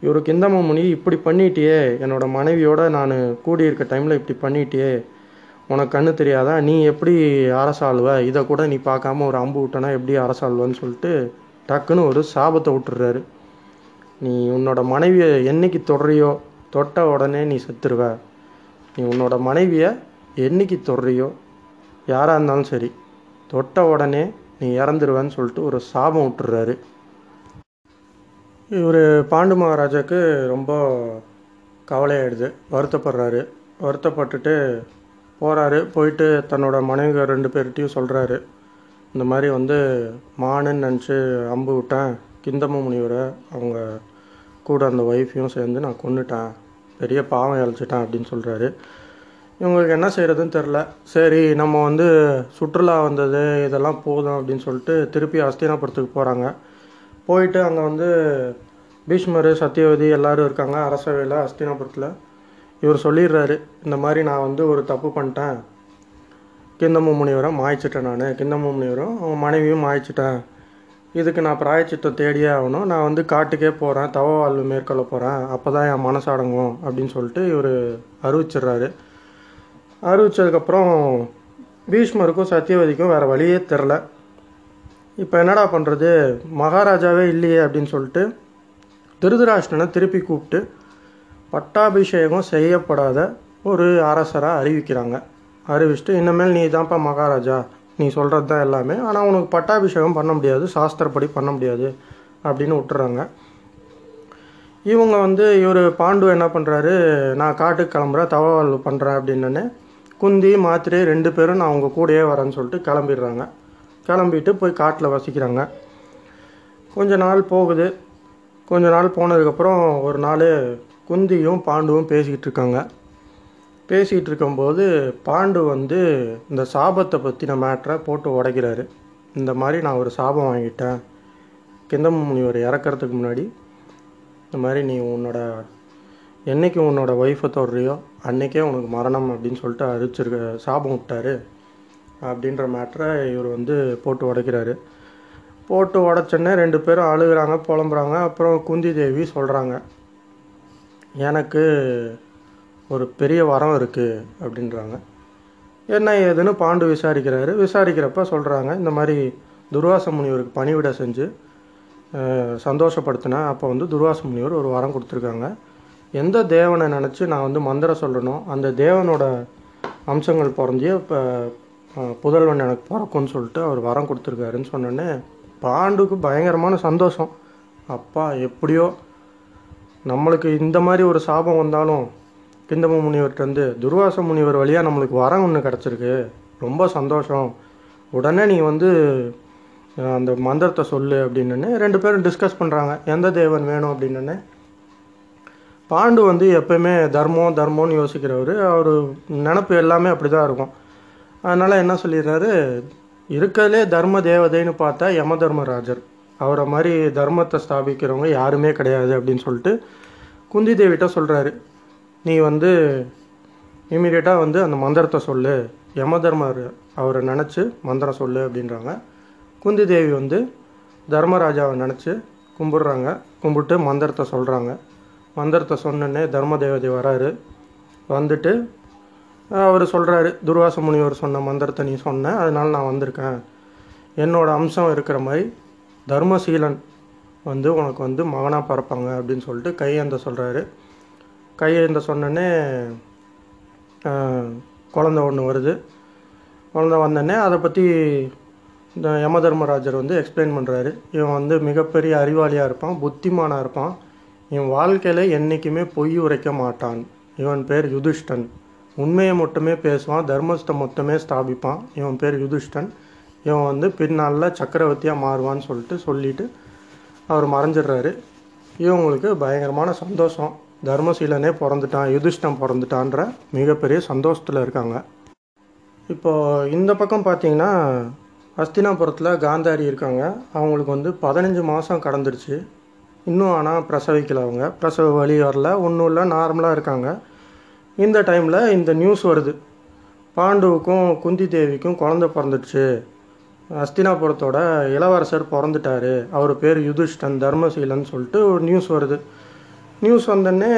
இவர் கிந்தம முனி இப்படி பண்ணிட்டியே என்னோட மனைவியோட நான் கூடியிருக்க டைமில் இப்படி பண்ணிட்டியே உனக்கு கண்ணு தெரியாதா? நீ எப்படி அரசாளுவ? இதை கூட நீ பார்க்காம ஒரு அம்பு விட்டனா எப்படி அரசாளுவன்னு சொல்லிட்டு டக்குன்னு ஒரு சாபத்தை விட்டுறாரு நீ உன்னோட மனைவியை என்னைக்கு தொடறியோ தொட்ட உடனே நீ செத்துருவ. நீ உன்னோட மனைவியை என்னைக்கு தொடுறியோ யாராக இருந்தாலும் சரி தொட்ட உடனே நீ இறந்துருவேன்னு சொல்லிட்டு ஒரு சாபம் விட்டுறாரு இவர் பாண்டு மகாராஜாவுக்கு ரொம்ப கவலையாயிடுது. வருத்தப்படுறாரு. வருத்தப்பட்டுட்டு போகிறாரு போயிட்டு தன்னோட மனைவி ரெண்டு பேர்கிட்டையும் சொல்கிறாரு இந்த மாதிரி வந்து மானுன்னு நினச்சி அம்பு விட்டேன். கிந்தம முனிவரை அவங்க கூட அந்த ஒய்ஃபையும் சேர்ந்து நான் கொண்டுட்டேன் பெரிய பாவம் இழைச்சிட்டேன் அப்படின்னு சொல்கிறாரு இவங்களுக்கு என்ன செய்கிறதுன்னு தெரில சரி நம்ம வந்து சுற்றுலா வந்தது இதெல்லாம் போதும் அப்படின்னு சொல்லிட்டு திருப்பி அஸ்தினாபுரத்துக்கு போகிறாங்க போயிட்டு அங்கே வந்து பீஷ்மர் சத்தியவதி எல்லாரும் இருக்காங்க. அரசவையில் அஸ்தினாபுரத்தில். இவர் சொல்லிடுறாரு இந்த மாதிரி நான் வந்து ஒரு தப்பு பண்ணிட்டேன். கிந்தம முனிவரை மாய்ச்சிட்டேன் நான். கிந்தம முனிவரும் அவன் மனைவியும் மாய்ச்சிட்டேன் இதுக்கு நான் பிராயச்சித்தம் தேடியே ஆகணும். நான் வந்து காட்டுக்கே போகிறேன் தவ வாழ்வு மேற்கொள்ள போகிறேன் அப்போ தான் என் மனசு அடங்கும் அப்படின்னு சொல்லிட்டு இவர் அறிவிச்சிடுறாரு. அறிவிச்சதுக்கப்புறம் பீஷ்மருக்கும் சத்தியவதிக்கும் வேறு வழியே தெரில இப்போ என்னடா பண்ணுறது மகாராஜாவே இல்லையே அப்படின்னு சொல்லிட்டு திருதராஷ்டனை திருப்பி கூப்பிட்டு பட்டாபிஷேகம் செய்யப்படாத ஒரு அரசராக அறிவிக்கிறாங்க. அறிவிச்சுட்டு இனிமேல் நீ தான்ப்பா மகாராஜா. நீ சொல்கிறது தான் எல்லாமே. ஆனால் உனக்கு பட்டாபிஷேகம் பண்ண முடியாது. சாஸ்திரப்படி பண்ண முடியாது. அப்படின்னு விட்டுறாங்க இவங்க வந்து இவர் பாண்டு என்ன பண்ணுறாரு நான் காட்டுக்கு கிளம்புறேன். தவவால் பண்ணுறேன் அப்படின்னே குந்தி மாத்திரை ரெண்டு பேரும் நான் அவங்க கூடயே வரேன்னு சொல்லிட்டு கிளம்பிடுறாங்க. கிளம்பிட்டு போய் காட்டில் வசிக்கிறாங்க. கொஞ்ச நாள் போகுது. கொஞ்ச நாள் போனதுக்கப்புறம் ஒரு நாள் குந்தியும் பாண்டுவும் பேசிக்கிட்டு இருக்காங்க. பேசிகிட்டு இருக்கும்போது பாண்டு வந்து இந்த சாபத்தை பற்றின மேட்ரை போட்டு உடைக்கிறாரு. இந்த மாதிரி நான் ஒரு சாபம் வாங்கிட்டேன். கிந்தம் முனிவர் இறக்கறதுக்கு முன்னாடி இந்த மாதிரி நீ உன்னோட என்னைக்கு உன்னோட ஒய்ஃபை தொடரியோ அன்றைக்கே உனக்கு மரணம் அப்படின்னு சொல்லிட்டு அரிச்சிருக்க சாபம் விட்டாரு அப்படின்ற மேட்ரை இவர் வந்து போட்டு உடைக்கிறாரு. போட்டு உடச்சோன்னே ரெண்டு பேரும் அழுகிறாங்க புலம்புறாங்க. அப்புறம் குந்தி தேவி சொல்கிறாங்க எனக்கு ஒரு பெரிய வரம் இருக்குது அப்படின்றாங்க. என்ன ஏதுன்னு பாண்டு விசாரிக்கிறாரு. விசாரிக்கிறப்ப சொல்கிறாங்க இந்த மாதிரி துர்வாச முனிவருக்கு பணிவிட செஞ்சு சந்தோஷப்படுத்தினேன் அப்போ வந்து துர்வாச முனிவர் ஒரு வரம் கொடுத்துருக்காங்க. எந்த தேவனை நினச்சி நான் வந்து மந்திரம் சொல்லணும் அந்த தேவனோட அம்சங்கள் பிறந்திய இப்போ புதல்வன் எனக்கு பிறக்கும்னு சொல்லிட்டு அவர் வரம் கொடுத்துருக்காருன்னு சொன்னோன்னே பாண்டுக்கு பயங்கரமான சந்தோஷம். அப்பா எப்படியோ நம்மளுக்கு இந்த மாதிரி ஒரு சாபம் வந்தாலும் கிந்தம முனிவர்கிட்டருந்து துர்வாச முனிவர் வழியாக நம்மளுக்கு வரம் ஒன்று கிடச்சிருக்கு. ரொம்ப சந்தோஷம். உடனே நீ வந்து அந்த மந்திரத்தை சொல்லு அப்படின்னு ரெண்டு பேரும் டிஸ்கஸ் பண்ணுறாங்க எந்த தேவன் வேணும் அப்படின்னு. பாண்டு வந்து எப்பயுமே தர்மம் தர்மம்னு யோசிக்கிறவர். அவர் நினப்பு எல்லாமே அப்படி தான் இருக்கும். அதனால் என்ன சொல்லிடுறாரு? இருக்கிறதுலே தர்ம தேவதைன்னு பார்த்தா யம தர்மராஜர். அவரை மாதிரி தர்மத்தை ஸ்தாபிக்கிறவங்க யாருமே கிடையாது அப்படின்னு சொல்லிட்டு குந்தி தேவிட்ட சொல்கிறாரு நீ வந்து இமீடியட்டாக வந்து அந்த மந்திரத்தை சொல்லு. யம தர்மர் அவரை நினச்சி மந்திரம் சொல்லு அப்படின்றாங்க. குந்தி தேவி வந்து தர்மராஜாவை நினச்சி கும்பிட்றாங்க. கும்பிட்டு மந்திரத்தை சொல்கிறாங்க மந்திரத்தை சொன்னோன்னே தர்ம தேவதை வராரு. வந்துட்டு அவர் சொல்கிறாரு துர்வாச முனிவர் சொன்ன மந்திரத்தை நீ சொன்ன அதனால நான் வந்திருக்கேன். என்னோடய அம்சம் இருக்கிற மாதிரி தர்மசீலன் வந்து உனக்கு வந்து மகனாக பிறப்பாங்க அப்படின்னு சொல்லிட்டு கையேந்த சொல்கிறாரு கையேந்த சொன்னோன்னே குழந்த ஒன்று வருது. குழந்த வந்தோடனே அதை பற்றி இந்த யம தர்மராஜர் வந்து எக்ஸ்பிளைன் பண்ணுறாரு இவன் வந்து மிகப்பெரிய அறிவாளியாக இருப்பான் புத்திமானாக இருப்பான். இவன் வாழ்க்கையில் என்றைக்குமே பொய் உரைக்க மாட்டான். இவன் பேர் யுதிஷ்டன். உண்மையை மட்டுமே பேசுவான் தர்மஸ்தை மொத்தமே ஸ்தாபிப்பான். இவன் பேர் யுதிஷ்டன். இவன் வந்து பின்னாளில் சக்கரவர்த்தியாக மாறுவான்னு சொல்லிட்டு சொல்லிட்டு அவர் மறைஞ்சிடுறாரு. இவங்களுக்கு பயங்கரமான சந்தோஷம். தர்மசீலனே பிறந்துட்டான் யுதிஷ்டம் பிறந்துட்டான்ற மிகப்பெரிய சந்தோஷத்தில் இருக்காங்க. இப்போ இந்த பக்கம் பார்த்தீங்கன்னா அஸ்தினாபுரத்தில் காந்தாரி இருக்காங்க. அவங்களுக்கு வந்து பதினஞ்சு மாதம் கடந்துருச்சு. இன்னும் ஆனால் பிரசவிக்கல அவங்க. பிரசவ வழி வரல ஒன்றும் இல்லை நார்மலாக இருக்காங்க. இந்த டைமில் இந்த நியூஸ் வருது. பாண்டுவுக்கும் குந்தி தேவிக்கும் குழந்த பிறந்துடுச்சு அஸ்தினாபுரத்தோட இளவரசர் பிறந்துட்டாரு. அவர் பேர் யுதிஷ்டன் தர்மசீலன் சொல்லிட்டு ஒரு நியூஸ் வருது. நியூஸ் வந்தோடனே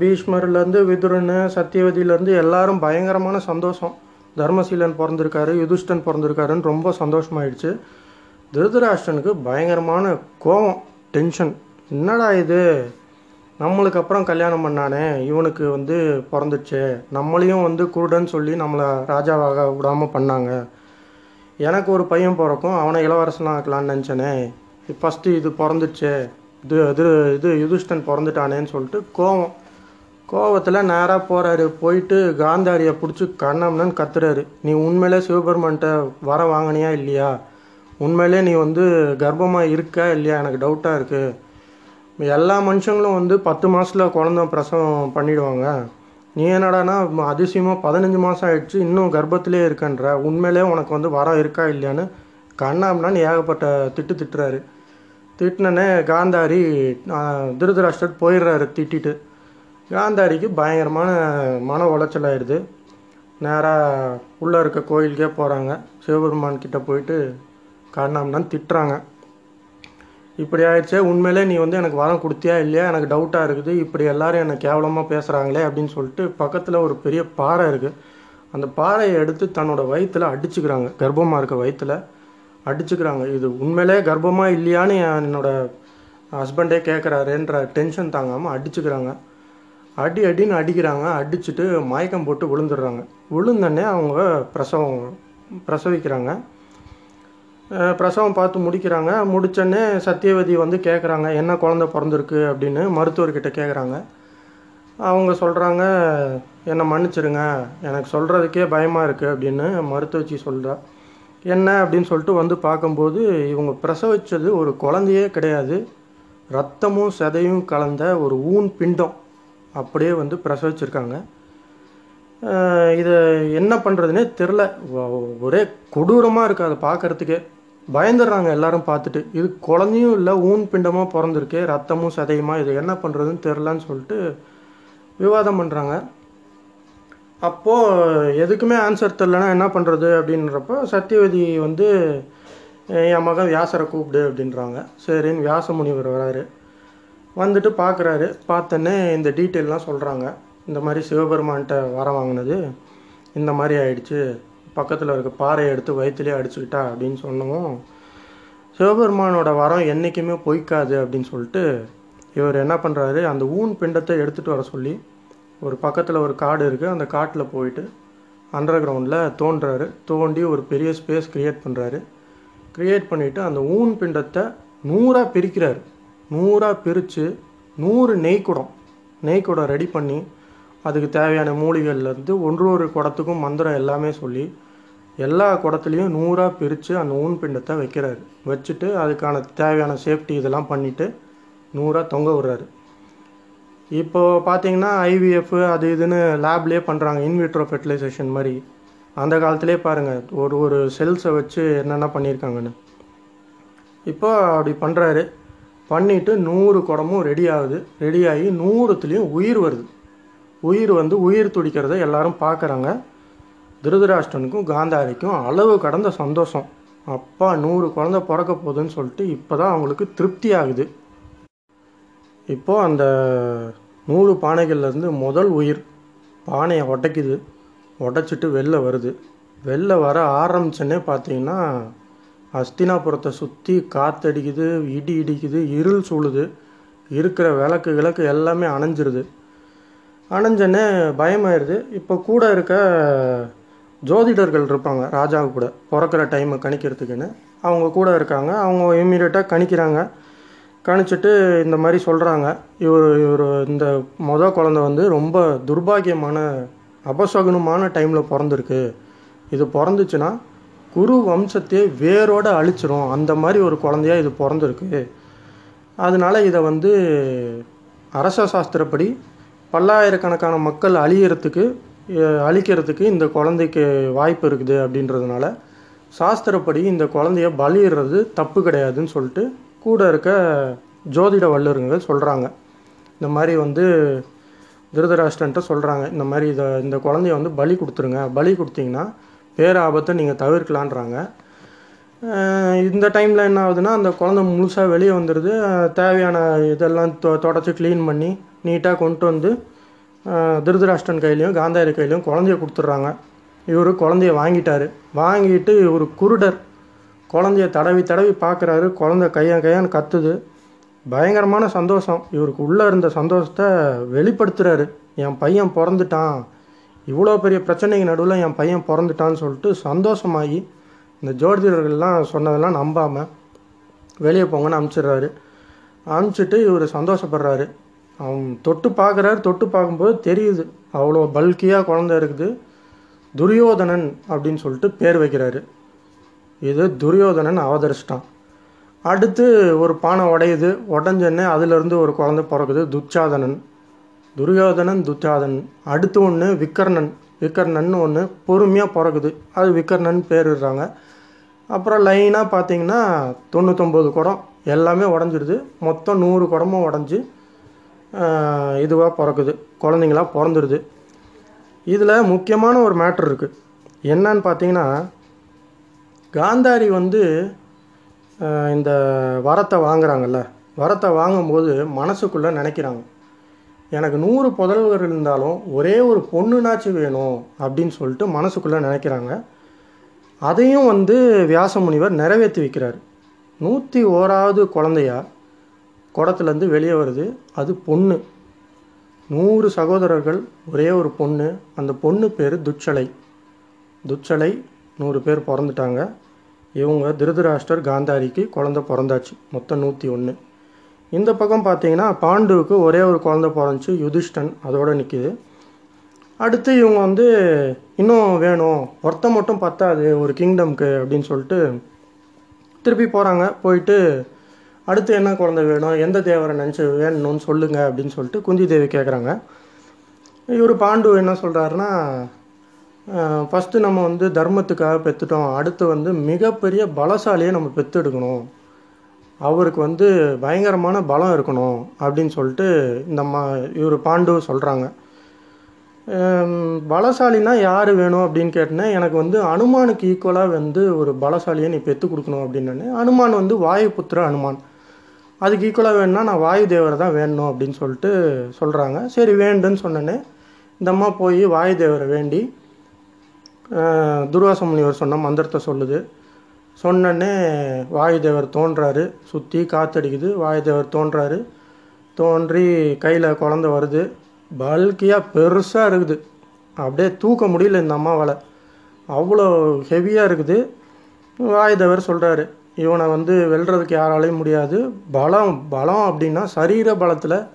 பீஷ்மர்லேருந்து விதுரன் சத்தியவதியிலேருந்து எல்லாரும் பயங்கரமான சந்தோஷம். தர்மசீலன் பிறந்திருக்காரு யுதிஷ்டன் பிறந்திருக்காருன்னு ரொம்ப சந்தோஷமாயிடுச்சு. திருதராஷ்டனுக்கு பயங்கரமான கோபம் டென்ஷன் என்னடா இது? நம்மளுக்கு அப்புறம் கல்யாணம் பண்ணானே இவனுக்கு வந்து பிறந்துச்சு நம்மளையும் வந்து குருடன் சொல்லி நம்மளை ராஜாவாக விடாமல் பண்ணாங்க. எனக்கு ஒரு பையன் பிறக்கும் அவனை இளவரசனாக ஆக்கலான்னு நினச்சேனே. ஃபஸ்ட்டு இது பிறந்துச்சு. இது இது இது யுதிஷ்டன் பிறந்துட்டானேன்னு சொல்லிட்டு கோவம். கோவத்தில் நேராக போகிறாரு போயிட்டு காந்தாரியை பிடிச்சி கண்ணம்னு கத்துறாரு. நீ உண்மையிலே சிவபெருமன்ட்ட வர வாங்கினியா இல்லையா? உண்மையிலே நீ வந்து கர்ப்பமாக இருக்கா இல்லையா? எனக்கு டவுட்டாக இருக்குது எல்லா மனுஷங்களும் வந்து பத்து மாதத்தில் குழந்த பிரசவம் பண்ணிடுவாங்க. நீ என்னடானா அதிசயமாக பதினஞ்சு மாதம் ஆயிடுச்சு இன்னும் கர்ப்பத்திலே இருக்கன்ற உண்மையிலே உனக்கு வந்து வரம் இருக்கா இல்லையான்னு கண்ணாம்னான்னு ஏகப்பட்ட திட்டு திட்டுறாரு. திட்டினனே காந்தாரி திருதராஷ்டர் போயிடுறாரு திட்டிட்டு. காந்தாரிக்கு பயங்கரமான மன உளைச்சல் ஆயிடுது. நேராக உள்ளே இருக்க கோயிலுக்கே போகிறாங்க சிவபெருமான் கிட்டே போயிட்டு காரணம்னா திட்டுறாங்க. இப்படி ஆயிடுச்சே உண்மையிலே நீ வந்து எனக்கு வரம் கொடுத்தியா இல்லையா? எனக்கு டவுட்டாக இருக்குது. இப்படி எல்லாரும் என்னை கேவலமாக பேசுகிறாங்களே அப்படின்னு சொல்லிட்டு பக்கத்தில் ஒரு பெரிய பாறை இருக்குது அந்த பாறையை எடுத்து தன்னோட வயிற்றில் அடிச்சுக்கிறாங்க. கர்ப்பமாக இருக்க வயிற்றில் அடிச்சுக்கிறாங்க. இது உண்மையிலே கர்ப்பமாக இல்லையான்னு என்னோட ஹஸ்பண்டே கேட்குறாருன்ற டென்ஷன் தாங்காமல் அடிச்சுக்கிறாங்க. அடி அடின்னு அடிக்கிறாங்க. அடிச்சுட்டு மயக்கம் போட்டு விழுந்துடுறாங்க. விழுந்தோடனே அவங்க பிரசவம் பிரசவிக்கிறாங்க. பிரசவம் பார்த்து முடிக்கிறாங்க. முடித்தோடனே சத்தியவதி வந்து கேட்குறாங்க என்ன குழந்த பிறந்திருக்கு? அப்படின்னு மருத்துவர்கிட்ட கேட்குறாங்க அவங்க சொல்கிறாங்க என்னை மன்னிச்சிருங்க. எனக்கு சொல்கிறதுக்கே பயமாக இருக்குது அப்படின்னு மருத்துவச்சி சொல்கிறா என்ன? அப்படின்னு சொல்லிட்டு வந்து பார்க்கும்போது இவங்க பிரசவித்தது ஒரு குழந்தையே கிடையாது. ரத்தமும் சதையும் கலந்த ஒரு ஊன் பிண்டம் அப்படியே வந்து பிரசவிச்சிருக்காங்க. இதை என்ன பண்ணுறதுனே தெரில ஒரே கொடூரமாக இருக்குது அதை பார்க்குறதுக்கே. பயந்துடுறாங்க எல்லாரும் பார்த்துட்டு. இது குழந்தையும் இல்லை ஊன் பிண்டமாக பிறந்திருக்கு ரத்தமும் சதையுமா இது என்ன பண்ணுறதுன்னு தெரிலன்னு சொல்லிட்டு விவாதம் பண்ணுறாங்க அப்போது எதுக்குமே ஆன்சர் தெரிலனா என்ன பண்ணுறது அப்படின்றப்போ சத்தியவதி வந்து என் மகன் வியாசரை கூப்பிடு அப்படின்றாங்க. சரின்னு வியாச முனிவர் வராரு. வந்துட்டு பார்க்குறாரு. பார்த்தோன்னே இந்த டீட்டெயிலெலாம் சொல்கிறாங்க இந்த மாதிரி சிவபெருமான்கிட்ட வர வாங்கினது இந்த மாதிரி ஆயிடுச்சு. பக்கத்தில் இருக்க பாறையை எடுத்து வயிற்றுலேயே அடிச்சுக்கிட்டா அப்படின்னு சொன்னவும் சிவபெருமானோட வரம் என்றைக்குமே பொய்க்காது அப்படின்னு சொல்லிட்டு இவர் என்ன பண்ணுறாரு அந்த ஊன் பிண்டத்தை எடுத்துகிட்டு வர சொல்லி ஒரு பக்கத்தில் ஒரு காடு இருக்குது அந்த காட்டில் போயிட்டு அண்டர் கிரவுண்டில் தோன்றாரு. தோண்டி ஒரு பெரிய ஸ்பேஸ் க்ரியேட் பண்ணுறாரு க்ரியேட் பண்ணிவிட்டு அந்த ஊன் பிண்டத்தை நூறாக பிரிக்கிறார். நூறாக பிரித்து நூறு நெய்க்குடம் நெய்க்குடம் ரெடி பண்ணி அதுக்கு தேவையான மூலிகள்லேருந்து ஒன்று ஒரு குடத்துக்கும் மந்திரம் எல்லாமே சொல்லி எல்லா குடத்துலையும் நூறாக பிரித்து அந்த ஊன் பிண்டத்தை வைக்கிறாரு. வச்சுட்டு அதுக்கான தேவையான சேஃப்டி இதெல்லாம் பண்ணிவிட்டு நூறாக தொங்க விடுறாரு. இப்போது பார்த்தீங்கன்னா ஐவிஎஃப் அது இதுன்னு லேப்லேயே பண்ணுறாங்க இன்விட்ரோ ஃபெர்டிலைசேஷன் மாதிரி. அந்த காலத்திலே பாருங்கள் ஒரு ஒரு செல்ஸை வச்சு என்னென்ன பண்ணியிருக்காங்கன்னு இப்போ அப்படி பண்ணுறாரு பண்ணிவிட்டு நூறு குடமும் ரெடி ஆகுது. ரெடி ஆகி நூறுத்துலேயும் உயிர் வருது. உயிர் வந்து உயிர் துடிக்கிறத எல்லாரும் பார்க்குறாங்க. திருதராஷ்டனுக்கும் காந்தாரிக்கும் அளவு கடந்த சந்தோஷம். அப்பா நூறு குழந்த பிறக்க போகுதுன்னு சொல்லிட்டு இப்போ தான் அவங்களுக்கு திருப்தி ஆகுது. இப்போது அந்த நூறு பானைகள்லேருந்து முதல் உயிர் பானையை உடைக்குது. உடைச்சிட்டு வெளில வருது. வெளில வர ஆரம்பிச்சோன்னே பார்த்தீங்கன்னா அஸ்தினாபுரத்தை சுற்றி காற்றடிக்குது இடி இடிக்குது இருள் சூழுது. இருக்கிற விளக்கு விளக்கு எல்லாமே அணைஞ்சிருது. அணைஞ்சோன்னே பயமாயிருது. இப்போ கூட இருக்க ஜோதிடர்கள் இருப்பாங்க ராஜா கூட பிறக்கிற டைமை கணிக்கிறதுக்குன்னு. அவங்க கூட இருக்காங்க அவங்க இம்மீடியட்டாக கணிக்கிறாங்க. கணிச்சிட்டு இந்த மாதிரி சொல்கிறாங்க இவர் இவர் இந்த மொதல் குழந்த வந்து ரொம்ப துர்பாகியமான அபசகுனமான டைமில் பிறந்திருக்கு. இது பிறந்துச்சுன்னா குரு வம்சத்தையே வேரோடு அழிச்சிரும். அந்த மாதிரி ஒரு குழந்தையாக இது பிறந்திருக்கு. அதனால இதை வந்து அரச சாஸ்திரப்படி பல்லாயிரக்கணக்கான மக்கள் அழியறதுக்கு அழிக்கிறதுக்கு இந்த குழந்தைக்கு வாய்ப்பு இருக்குது அப்படின்றதுனால சாஸ்திரப்படி இந்த குழந்தைய பலியிடுறது தப்பு கிடையாதுன்னு சொல்லிட்டு கூட இருக்க ஜோதிட வல்லுநர்கள் சொல்கிறாங்க இந்த மாதிரி வந்து திருதராஷ்டன்ட்ட சொல்கிறாங்க இந்த மாதிரி இதை இந்த குழந்தைய வந்து பலி கொடுத்துருங்க. பலி கொடுத்தீங்கன்னா பேராபத்தை நீங்கள் தவிர்க்கலான்றாங்க. இந்த டைமில் என்ன ஆகுதுன்னா அந்த குழந்தை முழுசாக வெளியே வந்துடுது தேவையான இதெல்லாம் தொ தொடச்சி க்ளீன் பண்ணி நீட்டாக கொண்டு வந்து திருதராஷ்டன் கையிலையும் காந்தாரி கையிலையும் குழந்தைய கொடுத்துட்றாங்க. இவர் குழந்தைய வாங்கிட்டாரு. வாங்கிட்டு இவர் குருடர் குழந்தைய தடவி தடவி பார்க்குறாரு. குழந்தை கையான் கையான்னு கத்துது. பயங்கரமான சந்தோஷம். இவருக்கு உள்ளே இருந்த சந்தோஷத்தை வெளிப்படுத்துகிறாரு என் பையன் பிறந்துட்டான். இவ்வளோ பெரிய பிரச்சனைக்கு நடுவில் என் பையன் பிறந்துட்டான்னு சொல்லிட்டு சந்தோஷமாகி இந்த ஜோதிடர்கள்லாம் சொன்னதெல்லாம் நம்பாமல் வெளியே போங்கன்னு அனுப்பிச்சிடுறாரு. அனுப்பிச்சிட்டு இவர் சந்தோஷப்படுறாரு. அவன் தொட்டு பார்க்குறாரு தொட்டு பார்க்கும்போது தெரியுது அவ்வளோ பல்கியாக குழந்த இருக்குது. துரியோதனன் அப்படின்னு சொல்லிட்டு பேர் வைக்கிறாரு. இது துரியோதனன் அவதரிச்சிட்டான். அடுத்து ஒரு பானை உடையுது உடஞ்சோடனே அதுலேருந்து ஒரு குழந்தை பிறக்குது துச்சாதனன். துரியோதனன் துச்சாதனன். அடுத்து ஒன்று விக்கர்ணன். விக்கர்ணன் ஒன்று பொறுமையாக பிறக்குது. அது விக்கர்ணன் பேர் விடுறாங்க அப்புறம் லைனாக பார்த்தீங்கன்னா தொண்ணூத்தொம்பது குடம் எல்லாமே உடஞ்சிடுது மொத்தம் நூறு குடமும் உடஞ்சி இதுவாக பிறக்குது. குழந்தைங்களா பிறந்துடுது இதில் முக்கியமான ஒரு மேட்ரு இருக்குது என்னன்னு பார்த்தீங்கன்னா காந்தாரி வந்து இந்த வரத்தை வாங்குறாங்கல்ல. வரத்தை வாங்கும்போது மனசுக்குள்ளே நினைக்கிறாங்க. எனக்கு நூறு புதல்வர் இருந்தாலும் ஒரே ஒரு பொண்ணுனாச்சும் வேணும் அப்படின்னு சொல்லிட்டு மனசுக்குள்ளே நினைக்கிறாங்க. அதையும் வந்து வியாச முனிவர் நிறைவேற்றி வைக்கிறார். நூற்றி ஓராவது குழந்தையா குடத்துலேருந்து வெளியே வருது. அது பொண்ணு. நூறு சகோதரர்கள் ஒரே ஒரு பொண்ணு. அந்த பொண்ணு பேர் துச்சலை. துச்சலை நூறு பேர் பிறந்துட்டாங்க. இவங்க திருதராஷ்டர் காந்தாரிக்கு குழந்தை பிறந்தாச்சு. மொத்தம் நூற்றி ஒன்று இந்த பக்கம் பார்த்தீங்கன்னா பாண்டுவுக்கு ஒரே ஒரு குழந்தை பிறந்துச்சு. யுதிஷ்டன் அதோடு நிற்கிது அடுத்து இவங்க வந்து இன்னும் வேணும். ஒருத்தன் மட்டும் பத்தாது ஒரு கிங்டம்க்கு அப்படின்னு சொல்லிட்டு திருப்பி போகிறாங்க போயிட்டு அடுத்து என்ன குழந்தை வேணும் எந்த தேவரை நினச்சி வேணும்னு சொல்லுங்க அப்படின்னு சொல்லிட்டு குந்தி தேவி கேட்குறாங்க இவர் பாண்டு என்ன சொல்கிறாருன்னா ஃபஸ்ட்டு நம்ம வந்து தர்மத்துக்காக பெற்றுட்டோம் அடுத்து வந்து மிகப்பெரிய பலசாலியை நம்ம பெற்றெடுக்கணும் அவருக்கு வந்து பயங்கரமான பலம் இருக்கணும் அப்படின்னு சொல்லிட்டு இந்த மா இவர் பாண்டு சொல்கிறாங்க பலசாலினா யார் வேணும் அப்படின்னு கேட்டேன்னா எனக்கு வந்து அனுமானுக்கு ஈக்குவலாக வந்து ஒரு பலசாலியை நீ பெற்று கொடுக்கணும் அப்படின்னு அனுமான் வந்து வாயுபுத்திர அனுமான். அதுக்கு ஈக்குவலாக வேணும்னா நான் வாயு தேவரை தான் வேணும் அப்படின்னு சொல்லிட்டு சொல்கிறாங்க சரி வேண்டுன்னு சொன்னேன்னே இந்த அம்மா போய் வாயு தேவரை வேண்டி துர்வாச முனிவர் சொன்ன மந்திரத்தை சொல்லுது. சொன்னோடனே வாயுதேவர் தோன்றாரு. சுற்றி காத்தடிக்குது. வாயுதேவர் தோன்றாரு. தோன்றி கையில் குழந்த வருது. பல்கியாக பெருசாக இருக்குது. அப்படியே தூக்க முடியல இந்த அம்மாவால். அவ்வளோ ஹெவியாக இருக்குது. வாயுதேவர் சொல்கிறாரு இவனை வந்து வெல்றதுக்கு யாராலையும் முடியாது. பலம் பலம் அப்படின்னா சரீர பலத்தில்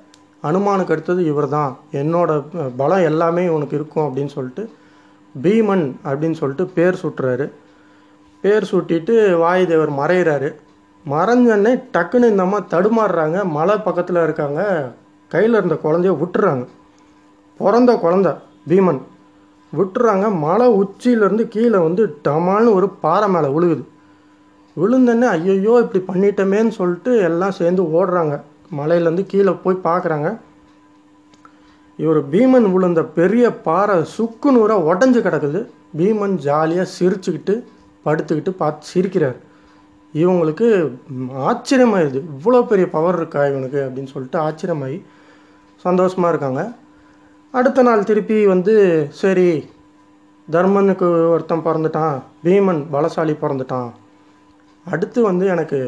அனுமானுக்கு அடுத்தது இவர் தான் என்னோட பலம் எல்லாமே இவனுக்கு இருக்கும் அப்படின்னு சொல்லிட்டு பீமன் அப்படின்னு சொல்லிட்டு பேர் சுட்டுறாரு. பேர் சுட்டிட்டு வாயுதேவர் மறையிறாரு. மறைஞ்சோடனே டக்குன்னு இந்த அம்மா தடுமாறுறாங்க. மலை பக்கத்தில் இருக்காங்க. கையில் இருந்த குழந்தைய விட்டுறாங்க. பிறந்த குழந்த பீமன். விட்டுறாங்க. மலை உச்சியிலேருந்து கீழே வந்து டமால்னு ஒரு பாறை மேலே விழுகுது. விழுந்தோன்னே ஐயையோ இப்படி பண்ணிட்டோமேன்னு சொல்லிட்டு எல்லாம் சேர்ந்து ஓடுறாங்க. மலையிலேருந்து கீழே போய் பார்க்குறாங்க. இவர் பீமன் விழுந்த பெரிய பாறை சுக்கு நூறாக உடஞ்சி கிடக்குது. பீமன் ஜாலியாக சிரிச்சுக்கிட்டு படுத்துக்கிட்டு பார்த்து சிரிக்கிறார். இவங்களுக்கு ஆச்சரியமாயிடுது. ஆச்சரியமாயிருது இவ்வளோ பெரிய பவர் இருக்கா இவனுக்கு அப்படின்னு சொல்லிட்டு ஆச்சரியமாயி சந்தோஷமாக இருக்காங்க. அடுத்த நாள் திருப்பி வந்து சரி தர்மனுக்கு ஒருத்தன் பிறந்துட்டான் பீமன் பலசாலி பிறந்துட்டான். அடுத்து வந்து எனக்கு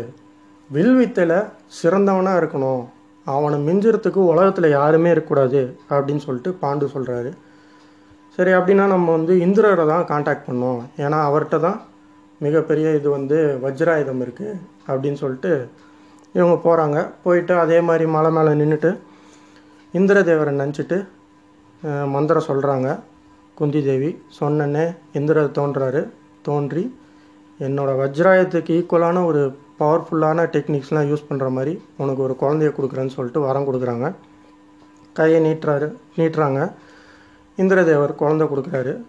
வில்வித்தையில் சிறந்தவனாக இருக்கணும். அவனை மிஞ்சுறதுக்கு உலகத்தில் யாருமே இருக்கக்கூடாது அப்படின்னு சொல்லிட்டு பாண்டு சொல்கிறாரு சரி அப்படின்னா நம்ம வந்து இந்திரரை தான் காண்டாக்ட் பண்ணோம். ஏன்னா அவர்கிட்ட தான் மிகப்பெரிய இது வந்து வஜ்ராயுதம் இருக்குது அப்படின்னு சொல்லிட்டு இவங்க போகிறாங்க போயிட்டு அதே மாதிரி மலை மேலே நின்றுட்டு இந்திரதேவரை நினச்சிட்டு மந்திரம் சொல்கிறாங்க குந்தி தேவி சொன்னனே இந்திரர் தோன்றாரு. தோன்றி என்னோடய வஜ்ராயத்துக்கு ஈக்குவலான ஒரு பவர்ஃபுல்லான டெக்னிக்ஸ்லாம் யூஸ் பண்ணுற மாதிரி உனக்கு ஒரு குழந்தைய கொடுக்குறேன்னு சொல்லிட்டு வரம் கொடுக்குறாங்க. கையை நீட்டுறாரு நீட்டுறாங்க. இந்திரதேவர் குழந்தை கொடுக்குறாரு.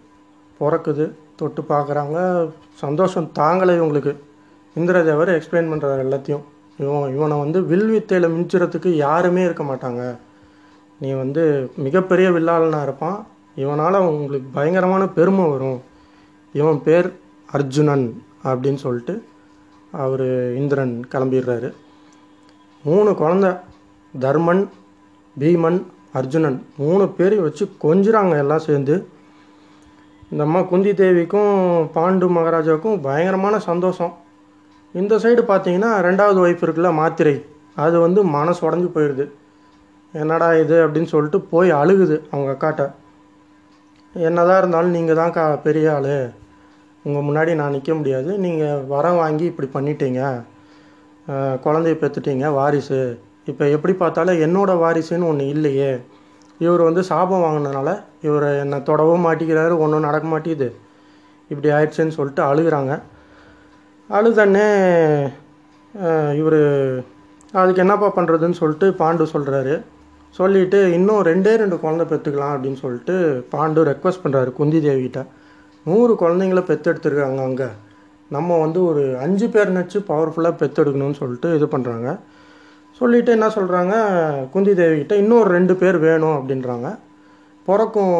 பிறக்குது தொட்டு பார்க்குறாங்க. சந்தோஷம் தாங்கலை இவங்களுக்கு. இந்திரதேவர் எக்ஸ்பிளைன் பண்ணுறாரு எல்லாத்தையும். இவன் இவனை வந்து வில் வித்தையில் மிஞ்சுறதுக்கு யாருமே இருக்க மாட்டாங்க. நீ வந்து மிகப்பெரிய வில்லாளனாக இருப்பான். இவனால் உங்களுக்கு பயங்கரமான பெருமை வரும். இவன் பேர் அர்ஜுனன் அப்படின்னு சொல்லிட்டு அவர் இந்திரன் கிளம்பிடுறாரு. மூணு குழந்த தர்மன் பீமன் அர்ஜுனன் மூணு பேரையும் வச்சு கொஞ்சிறாங்க எல்லாம் சேர்ந்து. இந்த அம்மா குந்தி தேவிக்கும் பாண்டு மகாராஜாவுக்கும் பயங்கரமான சந்தோஷம். இந்த சைடு பார்த்தீங்கன்னா ரெண்டாவது ஒய்ஃப் இருக்குல்ல மாத்திரை. அது வந்து மனசு உடஞ்சி போயிடுது. என்னடா இது அப்படின்னு சொல்லிட்டு போய் அழுகுது அவங்க அக்காட்ட. என்னதான் இருந்தாலும் நீங்கள் தான் கா பெரிய ஆள். உங்கள் முன்னாடி நான் நிற்க முடியாது. நீங்கள் வரம் வாங்கி இப்படி பண்ணிட்டீங்க. குழந்தைய பெற்றுட்டீங்க வாரிசு. இப்போ எப்படி பார்த்தாலும் என்னோட வாரிசுன்னு ஒன்று இல்லையே. இவர் வந்து சாபம் வாங்கினதுனால இவர் என்னை தொடவும் மாட்டிக்கிறாரு ஒன்றும் நடக்க மாட்டேங்குது. இப்படி ஆயிடுச்சுன்னு சொல்லிட்டு அழுகிறாங்க. அழுதன்னே இவர் அதுக்கு என்னப்பா பண்ணுறதுன்னு சொல்லிட்டு பாண்டு சொல்கிறாரு சொல்லிவிட்டு இன்னும் ரெண்டே ரெண்டு குழந்தை பெற்றுக்கலாம் அப்படின்னு சொல்லிட்டு பாண்டு ரெக்வஸ்ட் பண்ணுறாரு குந்தி தேவிகிட்ட. நூறு குழந்தைங்கள பெற்றெடுத்துருக்காங்க அங்கே. நம்ம வந்து ஒரு அஞ்சு பேர் நச்சு பவர்ஃபுல்லாக பெற்றெடுக்கணும்னு சொல்லிட்டு இது பண்ணுறாங்க சொல்லிட்டு என்ன சொல்கிறாங்க குந்தி தேவிகிட்ட இன்னொரு ரெண்டு பேர் வேணும் அப்படின்றாங்க. பிறக்கும்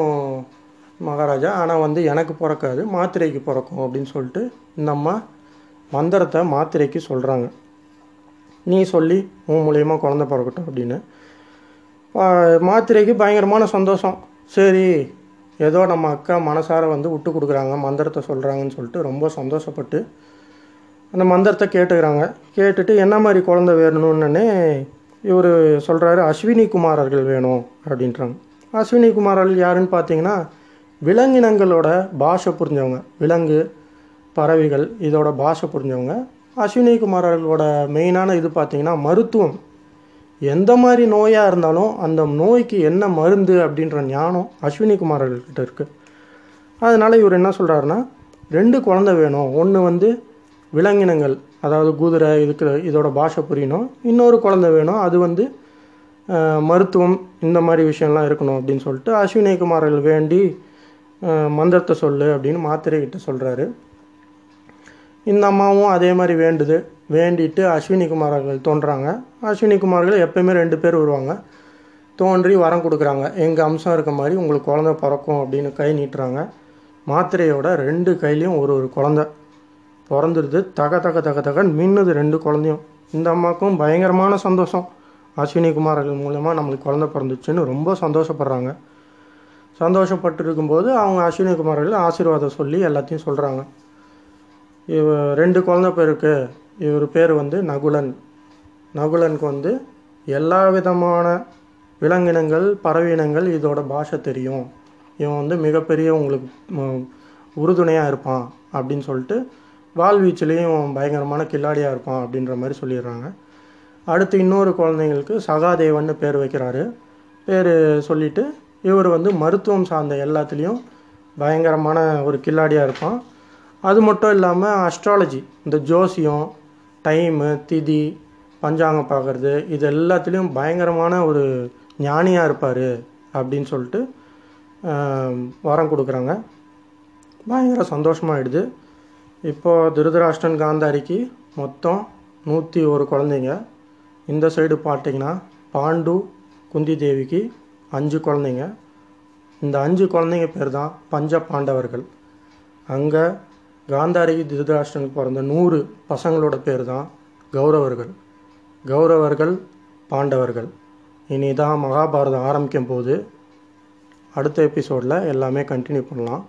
மகாராஜா ஆனால் வந்து எனக்கு பிறக்காது மாத்திரைக்கு பிறக்கும் அப்படின்னு சொல்லிட்டு இந்த அம்மா மந்திரத்தை மாத்திரைக்கு சொல்கிறாங்க நீ சொல்லி உன் மூலியமா குழந்தை பிறக்கட்டும் அப்படின்னு. மாத்திரைக்கு பயங்கரமான சந்தோஷம். சரி ஏதோ நம்ம அக்கா மனசார வந்து விட்டு கொடுக்குறாங்க மந்திரத்தை சொல்கிறாங்கன்னு சொல்லிட்டு ரொம்ப சந்தோஷப்பட்டு அந்த மந்திரத்தை கேட்டுக்கிறாங்க. கேட்டுட்டு என்ன மாதிரி குழந்தை வேணும்னே இவர் சொல்கிறாரு அஸ்வினி குமாரர்கள் வேணும் அப்படின்றாங்க. அஸ்வினி குமாரர்கள் யாருன்னு பார்த்தீங்கன்னா விலங்கினங்களோட பாஷை புரிஞ்சவங்க. விலங்கு பறவைகள் இதோட பாஷை புரிஞ்சவங்க. அஸ்வினி குமாரர்களோட மெயினான இது பார்த்தீங்கன்னா மருத்துவம். எந்த மாதிரி நோயாக இருந்தாலும் அந்த நோய்க்கு என்ன மருந்து அப்படின்ற ஞானம் அஸ்வினி குமாரர்கள்கிட்ட இருக்குது அதனால் இவர் என்ன சொல்கிறாருன்னா ரெண்டு குழந்தை வேணும். ஒன்று வந்து விலங்கினங்கள் அதாவது குதிரை இதுக்கு இதோட பாஷை புரியணும். இன்னொரு குழந்தை வேணும். அது வந்து மருத்துவம் இந்த மாதிரி விஷயம்லாம் இருக்கணும் அப்படின்னு சொல்லிட்டு அஸ்வினி குமாரர்கள் வேண்டி மந்திரத்தை சொல்லு அப்படின்னு மாத்திரைக்கிட்ட சொல்கிறாரு இந்த அம்மாவும் அதே மாதிரி வேண்டுது. வேண்டிட்டு அஸ்வினி குமாரர்கள் தோன்றாங்க. அஸ்வினி குமார்கள் எப்பயுமே ரெண்டு பேர் வருவாங்க. தோன்றி வரம் கொடுக்குறாங்க. எங்கள் அம்சம் இருக்க மாதிரி உங்களுக்கு குழந்த பிறக்கும் அப்படின்னு கை நீட்டுறாங்க. மாத்திரையோட ரெண்டு கையிலையும் ஒரு ஒரு குழந்த பிறந்துடுது தக தக தக தகன்னு மின்னுது ரெண்டு குழந்தையும். இந்த அம்மாவுக்கும் பயங்கரமான சந்தோஷம். அஸ்வினி குமார்கள் மூலமாக நம்மளுக்கு குழந்த பிறந்துச்சுன்னு ரொம்ப சந்தோஷப்படுறாங்க. சந்தோஷப்பட்டு இருக்கும்போது அவங்க அஸ்வினி குமார்கள் ஆசீர்வாதம் சொல்லி எல்லாத்தையும் சொல்கிறாங்க ரெண்டு குழந்த பேருக்கு இவர் பேர் வந்து நகுலன். நகுலனுக்கு வந்து எல்லா விதமான விலங்கினங்கள் பறவையினங்கள் இதோட பாஷை தெரியும். இவன் வந்து மிகப்பெரிய உங்களுக்கு உறுதுணையாக இருப்பான் அப்படின்னு சொல்லிட்டு வால்வீச்சிலையும் பயங்கரமான கில்லாடியாக இருப்பான் அப்படின்ற மாதிரி சொல்லிடுறாங்க. அடுத்து இன்னொரு குழந்தைங்களுக்கு சகாதேவன்னு பேர் வைக்கிறாரு. பேர் சொல்லிட்டு இவர் வந்து மருத்துவம் சார்ந்த எல்லாத்துலேயும் பயங்கரமான ஒரு கில்லாடியாக இருப்பான். அது மட்டும் இல்லாமல் அஸ்ட்ராலஜி இந்த ஜோசியம் டைமு திதி பஞ்சாங்கம் பார்க்குறது இது எல்லாத்துலேயும் பயங்கரமான ஒரு ஞானியாக இருப்பார் அப்படின்னு சொல்லிட்டு வரம் கொடுக்குறாங்க. பயங்கர சந்தோஷமாகிடுது இப்போ திருதராஷ்டன் காந்தாரிக்கு மொத்தம் நூற்றி ஒரு குழந்தைங்க. இந்த சைடு பார்த்தீங்கன்னா பாண்டு குந்தி தேவிக்கு அஞ்சு குழந்தைங்க. இந்த அஞ்சு குழந்தைங்க பேர் தான் பஞ்ச பாண்டவர்கள். அங்கே காந்தாரிக்கு திருதராஷ்டிரனுக்கு பிறந்த நூறு பசங்களோட பேர் தான் கௌரவர்கள். கௌரவர்கள் பாண்டவர்கள். இனி தான் மகாபாரதம் ஆரம்பிக்கும் போது அடுத்த எபிசோடில் எல்லாமே கண்டினியூ பண்ணலாம்.